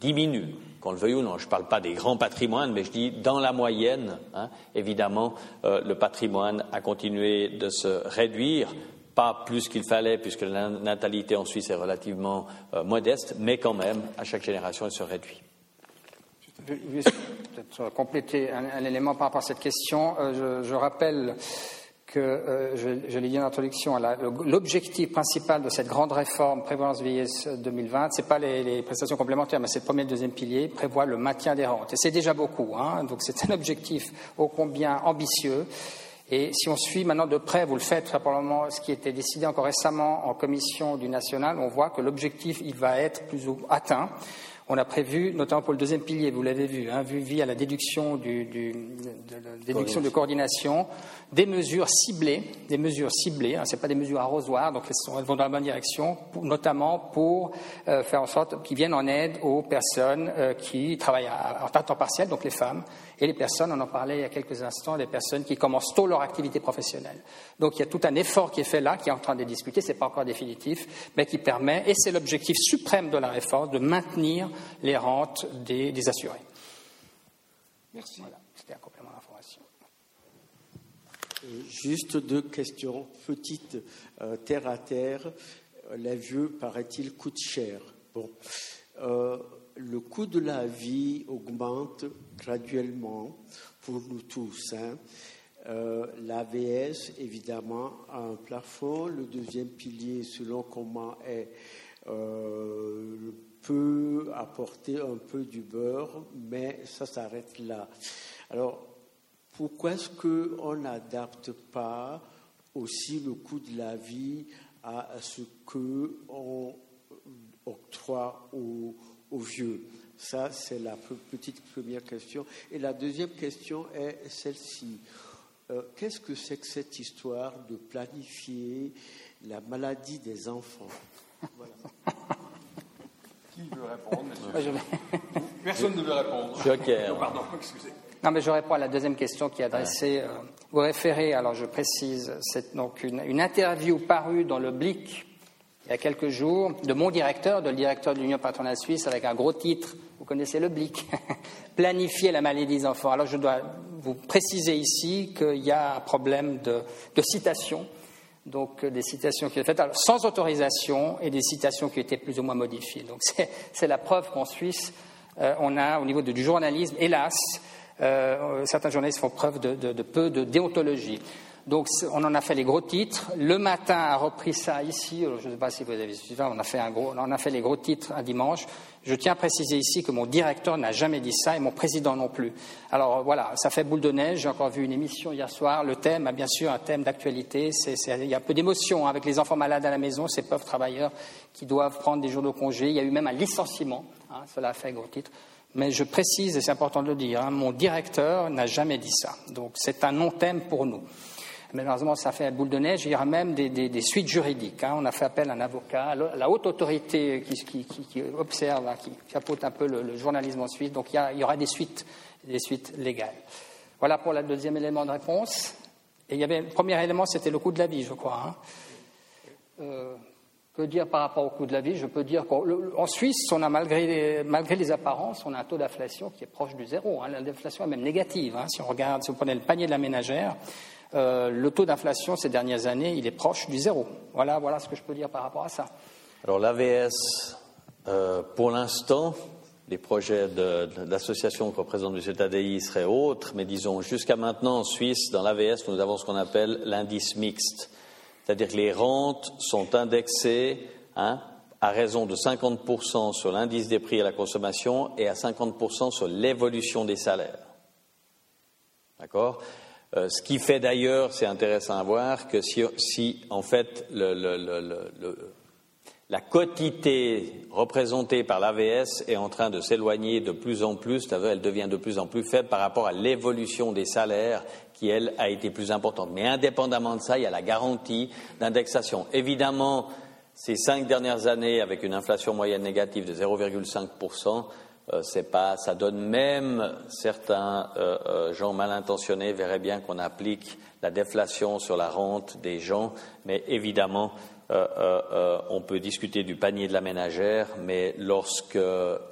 diminuent. Qu'on le veuille ou non, je ne parle pas des grands patrimoines, mais je dis dans la moyenne, hein, évidemment, euh, le patrimoine a continué de se réduire, pas plus qu'il fallait, puisque la natalité en Suisse est relativement euh, modeste, mais quand même, à chaque génération, elle se réduit. Je vais peut-être compléter un, élément par rapport à cette question. Euh, je, je rappelle que, euh, je, l'ai dit en introduction, l'objectif principal de cette grande réforme prévoyance vieillesse 2020, ce n'est pas les, prestations complémentaires, mais c'est le premier et le deuxième pilier, prévoit le maintien des rentes. Et c'est déjà beaucoup, hein, donc c'est un objectif ô combien ambitieux. Et si on suit maintenant de près, vous le faites, probablement ce qui était décidé encore récemment en commission du national, on voit que l'objectif, il va être plus ou atteint. On a prévu, notamment pour le deuxième pilier, vous l'avez vu, hein, vu via la déduction, du, de, la déduction de coordination, des mesures ciblées, des mesures ciblées, hein, ce pas des mesures arrosoires, donc elles, vont dans la bonne direction, notamment pour euh, faire en sorte qu'ils viennent en aide aux personnes euh, qui travaillent en temps partiel, donc les femmes, et les personnes, on en parlait il y a quelques instants, les personnes qui commencent tôt leur activité professionnelle. Donc il y a tout un effort qui est fait là, qui est en train de discuter, ce n'est pas encore définitif, mais qui permet, et c'est l'objectif suprême de la réforme, de maintenir les rentes des, assurés. Merci. Voilà, c'était un complément d'information. Euh, juste deux questions, petites, euh, terre à terre. La vieux, paraît-il, coûte cher. Bon. Euh, le coût de la vie augmente graduellement pour nous tous. Hein. Euh, L'AVS, évidemment, a un plafond. Le deuxième pilier, selon comment est, euh, peut apporter un peu du beurre, mais ça s'arrête là. Alors, pourquoi est-ce qu'on n'adapte pas aussi le coût de la vie à ce qu'on octroie aux, vieux Ça, c'est la petite première question. Et la deuxième question est celle-ci. Euh, qu'est-ce que c'est que cette histoire de planifier la maladie des enfants? Qui veut répondre? Personne ne veut répondre. Joker. pardon, excusez. Non, mais je réponds à la deuxième question qui est adressée. Euh, vous référez, alors je précise, c'est donc une, une, interview parue dans le Blick il y a quelques jours de mon directeur, de le directeur de l'Union patronale suisse, avec un gros titre. Vous connaissez le Blick *laughs* Planifier la maladie des enfants. Alors je dois vous préciser ici qu'il y a un problème de, citation. Donc des citations qui ont été faites sans autorisation et des citations qui été plus ou moins modifiées. Donc *laughs* c'est la preuve qu'en Suisse, euh, on a au niveau du journalisme, hélas, euh, certains journalistes font preuve de, peu de déontologie. Donc on en a fait les gros titres. Le matin a repris ça ici. Je ne sais pas si vous avez suivi. On a fait un gros, on a fait les gros titres un dimanche. Je tiens à préciser ici que mon directeur n'a jamais dit ça et mon président non plus. Alors voilà, ça fait boule de neige. J'ai encore vu une émission hier soir. Le thème, bien sûr, un thème d'actualité. il y a un peu d'émotion hein, avec les enfants malades à la maison, ces pauvres travailleurs qui doivent prendre des jours de congé. Il y a eu même un licenciement. Hein, cela a fait gros titre. Mais je précise, et c'est important de le dire, hein, mon directeur n'a jamais dit ça. Donc c'est un non-thème pour nous. Malheureusement, ça fait boule de neige. Il y aura même des, suites juridiques. Hein. On a fait appel à un avocat, la haute autorité qui, observe, qui chapeaute un peu le, journalisme en Suisse. Donc il y, aura des suites, des suites légales. Voilà pour le deuxième élément de réponse. Et il y avait le premier élément, c'était le coût de la vie, je crois. Hein. Euh, dire par rapport au coût de la vie? Je peux dire qu'en Suisse, on a malgré les, malgré les apparences, on a un taux d'inflation qui est proche du zéro. Hein. L'inflation est même négative. Hein. Si on regarde, si vous prenez le panier de la ménagère, euh, le taux d'inflation ces dernières années, il est proche du zéro. Voilà, voilà ce que je peux dire par rapport à ça. Alors l'AVS, euh, pour l'instant, les projets d'association que représente M. Tadei seraient autres, mais disons jusqu'à maintenant en Suisse, dans l'AVS, nous avons ce qu'on appelle l'indice mixte. C'est-à-dire que les rentes sont indexées hein, à raison de 50% sur l'indice des prix à la consommation et à 50% sur l'évolution des salaires. D'accord? Euh, Ce qui fait d'ailleurs, c'est intéressant à voir, que si, en fait la quotité représentée par l'AVS est en train de s'éloigner de plus en plus, elle devient de plus en plus faible par rapport à l'évolution des salaires qui, elle, a été plus importante. Mais indépendamment de ça, il y a la garantie d'indexation. Évidemment, ces cinq dernières années, avec une inflation moyenne négative de 0,5%, euh, c'est pas, ça donne même certains euh, euh, gens mal intentionnés verraient bien qu'on applique la déflation sur la rente des gens, mais évidemment, on peut discuter du panier de la ménagère, mais lorsque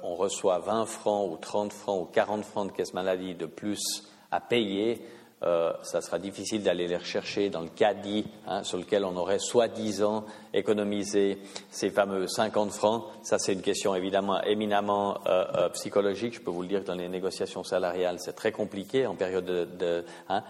on reçoit 20 francs ou 30 francs ou 40 francs de caisse maladie de plus à payer, euh, ça sera difficile d'aller les rechercher dans le caddie hein, sur lequel on aurait soi-disant économisé ces fameux 50 francs. Ça, c'est une question évidemment éminemment euh, euh, psychologique. Je peux vous le dire que dans les négociations salariales, c'est très compliqué en période de, hein,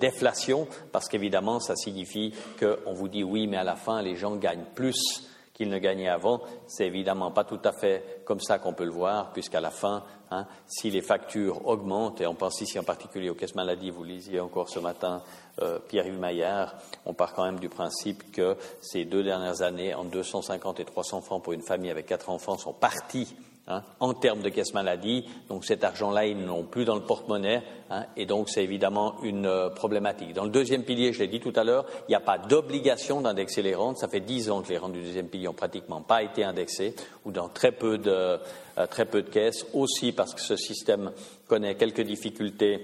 déflation, parce qu'évidemment, ça signifie qu'on vous dit oui, mais à la fin, les gens gagnent plus qu'ils ne gagnaient avant. C'est évidemment pas tout à fait comme ça qu'on peut le voir, puisqu'à la fin, hein, si les factures augmentent, et on pense ici en particulier aux caisses maladies, vous lisiez encore ce matin euh, Pierre-Yves Maillard, on part quand même du principe que ces deux dernières années, en 250 et 300 francs pour une famille avec quatre enfants, sont partis Hein, en termes de caisse maladie. Donc cet argent-là, ils n'ont plus dans le porte-monnaie, hein, et donc c'est évidemment une euh, problématique. Dans le deuxième pilier, je l'ai dit tout à l'heure, il n'y a pas d'obligation d'indexer les rentes. Ça fait dix ans que les rentes du deuxième pilier n'ont pratiquement pas été indexées, ou dans très peu de, euh, très peu de caisses, aussi parce que ce système connaît quelques difficultés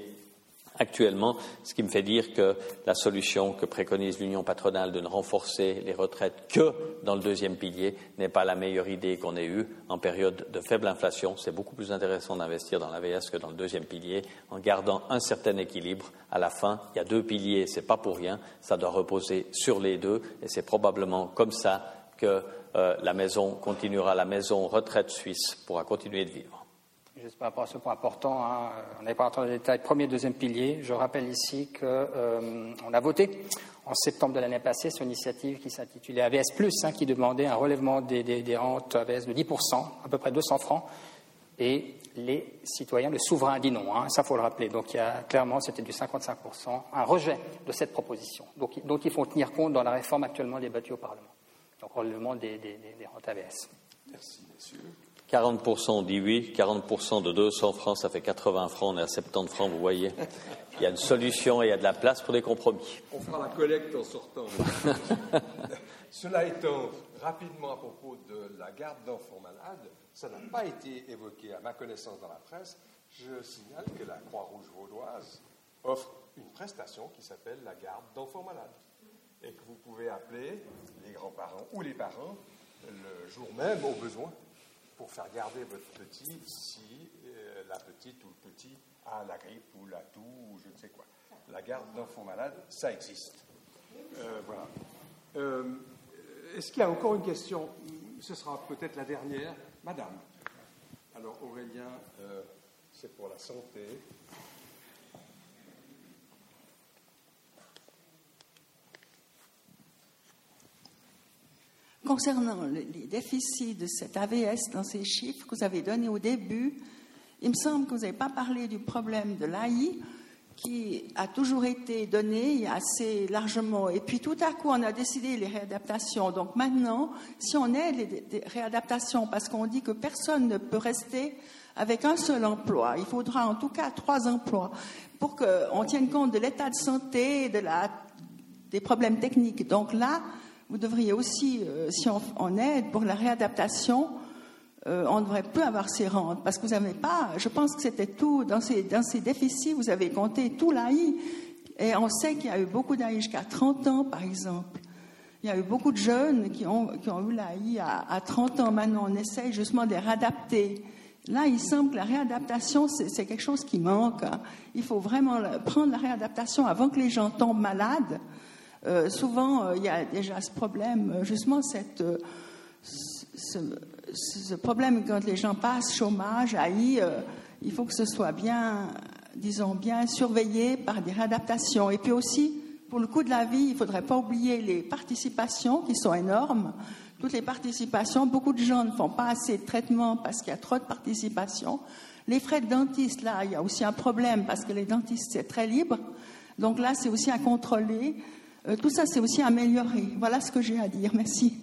actuellement, ce qui me fait dire que la solution que préconise l'Union patronale de ne renforcer les retraites que dans le deuxième pilier n'est pas la meilleure idée qu'on ait eue en période de faible inflation. C'est beaucoup plus intéressant d'investir dans l'AVS que dans le deuxième pilier en gardant un certain équilibre. À la fin, il y a deux piliers, c'est pas pour rien, ça doit reposer sur les deux et c'est probablement comme ça que euh, la maison continuera, la maison retraite suisse pourra continuer de vivre. Juste par rapport à ce point important, hein, on n'avait pas entendu les détails, premier et deuxième pilier. Je rappelle ici qu'on euh, a voté en septembre de l'année passée sur une initiative qui s'intitulait AVS, hein, qui demandait un relèvement des, des rentes AVS de 10%, à peu près 200 francs. Et les citoyens, le souverain dit non, hein, ça faut le rappeler. Donc il y a, clairement, c'était du 55%, un rejet de cette proposition. Donc, donc il faut tenir compte dans la réforme actuellement débattue au Parlement. Donc relèvement des, des, des rentes AVS. Merci, messieurs. 40% dit oui, 40% de 200 francs, ça fait 80 francs, on est à 70 francs, vous voyez. Il y a une solution et il y a de la place pour des compromis. On fera la collecte en sortant. *laughs* Cela étant, rapidement à propos de la garde d'enfants malades, ça n'a pas été évoqué à ma connaissance dans la presse. Je signale que la Croix-Rouge vaudoise offre une prestation qui s'appelle la garde d'enfants malades et que vous pouvez appeler les grands-parents ou les parents le jour même au besoin pour faire garder votre petit si euh, la petite ou le petit a la grippe ou la toux ou je ne sais quoi. La garde d'enfants malades, ça existe. Euh, voilà. Euh, est-ce qu'il y a encore une question? Ce sera peut-être la dernière. Madame. Alors Aurélien, c'est pour la santé. Concernant les déficits de cet AVS dans ces chiffres que vous avez donnés au début, il me semble que vous n'avez pas parlé du problème de l'AI qui a toujours été donné assez largement. Et puis tout à coup, on a décidé les réadaptations. Donc maintenant, si on aide les réadaptations, parce qu'on dit que personne ne peut rester avec un seul emploi, il faudra en tout cas trois emplois pour qu'on tienne compte de l'état de santé, de la, des problèmes techniques. Donc là, vous devriez aussi, euh, si on, aide pour la réadaptation, euh, on ne devrait plus avoir ces rentes parce que vous n'avez pas, je pense que c'était tout, dans ces, déficits, vous avez compté tout l'AI. Et on sait qu'il y a eu beaucoup d'AI jusqu'à 30 ans, par exemple. Il y a eu beaucoup de jeunes qui ont, qui ont eu l'AI à, à 30 ans. Maintenant, on essaye justement de les réadapter. Là, il semble que la réadaptation, c'est quelque chose qui manque. Hein. Il faut vraiment prendre la réadaptation avant que les gens tombent malades. Euh, souvent, euh, il y a déjà ce problème, euh, justement, ce, problème quand les gens passent chômage, AI, il faut que ce soit bien, disons, bien surveillé par des réadaptations. Et puis aussi, pour le coût de la vie, il ne faudrait pas oublier les participations qui sont énormes. Toutes les participations, beaucoup de gens ne font pas assez de traitement parce qu'il y a trop de participation. Les frais de dentiste, là, il y a aussi un problème parce que les dentistes, c'est très libre. Donc là, c'est aussi à contrôler. Euh, tout ça, c'est aussi amélioré. Voilà ce que j'ai à dire. Merci.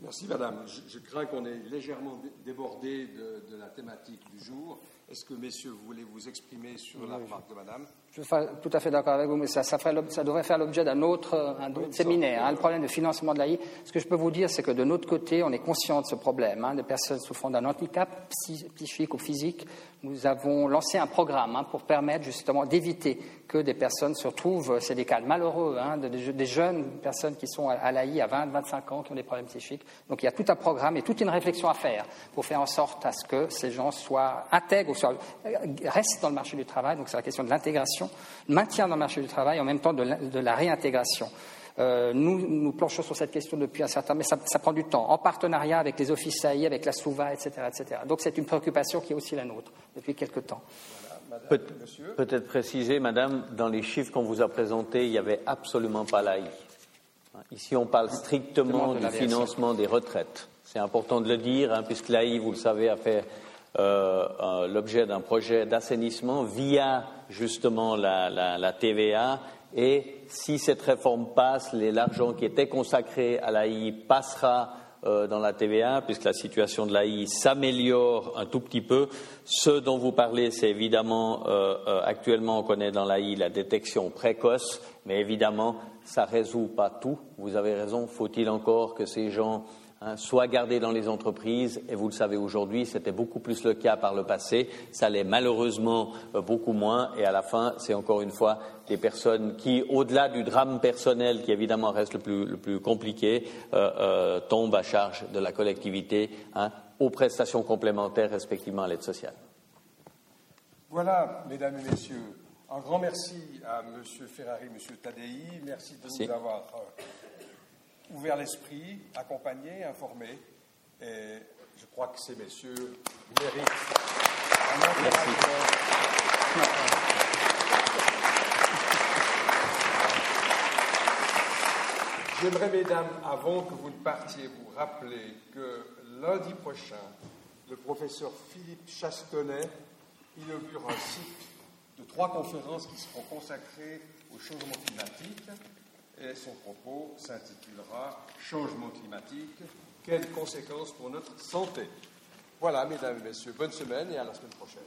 Merci, Madame. Je, crains qu'on ait légèrement débordé de, de, la thématique du jour. Est-ce que, messieurs, vous voulez vous exprimer sur la remarque de Madame? Je suis tout à fait d'accord avec vous, mais ça, ça, ça devrait faire l'objet d'un autre, un autre séminaire, hein, le problème de financement de l'AI. Ce que je peux vous dire, c'est que de notre côté, on est conscient de ce problème, hein, des personnes souffrant d'un handicap psychique ou physique. Nous avons lancé un programme hein, pour permettre justement d'éviter que des personnes se retrouvent, c'est des cas malheureux, hein, des jeunes personnes qui sont à l'AI à 20, 25 ans, qui ont des problèmes psychiques. Donc il y a tout un programme et toute une réflexion à faire pour faire en sorte à ce que ces gens soient intègres, soit, restent dans le marché du travail. Donc c'est la question de l'intégration, maintien dans le marché du travail, en même temps de la, réintégration. Euh, nous, nous planchons sur cette question depuis un certain temps, mais ça, ça, prend du temps, en partenariat avec les offices AI, avec la SOUVA, etc. etc. Donc c'est une préoccupation qui est aussi la nôtre depuis quelque temps. Peut-être préciser, Madame, dans les chiffres qu'on vous a présentés, il n'y avait absolument pas l'AI. Ici, on parle strictement du financement des retraites. C'est important de le dire, hein, puisque l'AI, vous le savez, a fait l'objet d'un projet d'assainissement via justement la, TVA. Et si cette réforme passe, l'argent qui était consacré à l'AI passera euh, dans la TVA, puisque la situation de l'AI s'améliore un tout petit peu. Ce dont vous parlez, c'est évidemment, euh, euh, actuellement, on connaît dans l'AI la détection précoce, mais évidemment, ça ne résout pas tout. Vous avez raison, faut-il encore que ces gens Hein, soit gardés dans les entreprises, et vous le savez aujourd'hui, c'était beaucoup plus le cas par le passé, ça l'est malheureusement euh, beaucoup moins, et à la fin, c'est encore une fois des personnes qui, au-delà du drame personnel, qui évidemment reste le plus, le plus compliqué, euh, euh, tombent à charge de la collectivité hein, aux prestations complémentaires, respectivement à l'aide sociale. Voilà, mesdames et messieurs, un grand merci à M. Ferrari, M. Tadei, merci de nous avoir ouvert l'esprit, accompagné, informé. Et je crois que ces messieurs méritent un J'aimerais, mesdames, avant que vous ne partiez, vous rappeler que lundi prochain, le professeur Philippe Chastonnet inaugure un cycle de trois conférences qui seront consacrées au changement climatique. Et son propos s'intitulera Changement climatique, quelles conséquences pour notre santé? Voilà, mesdames et messieurs, bonne semaine et à la semaine prochaine.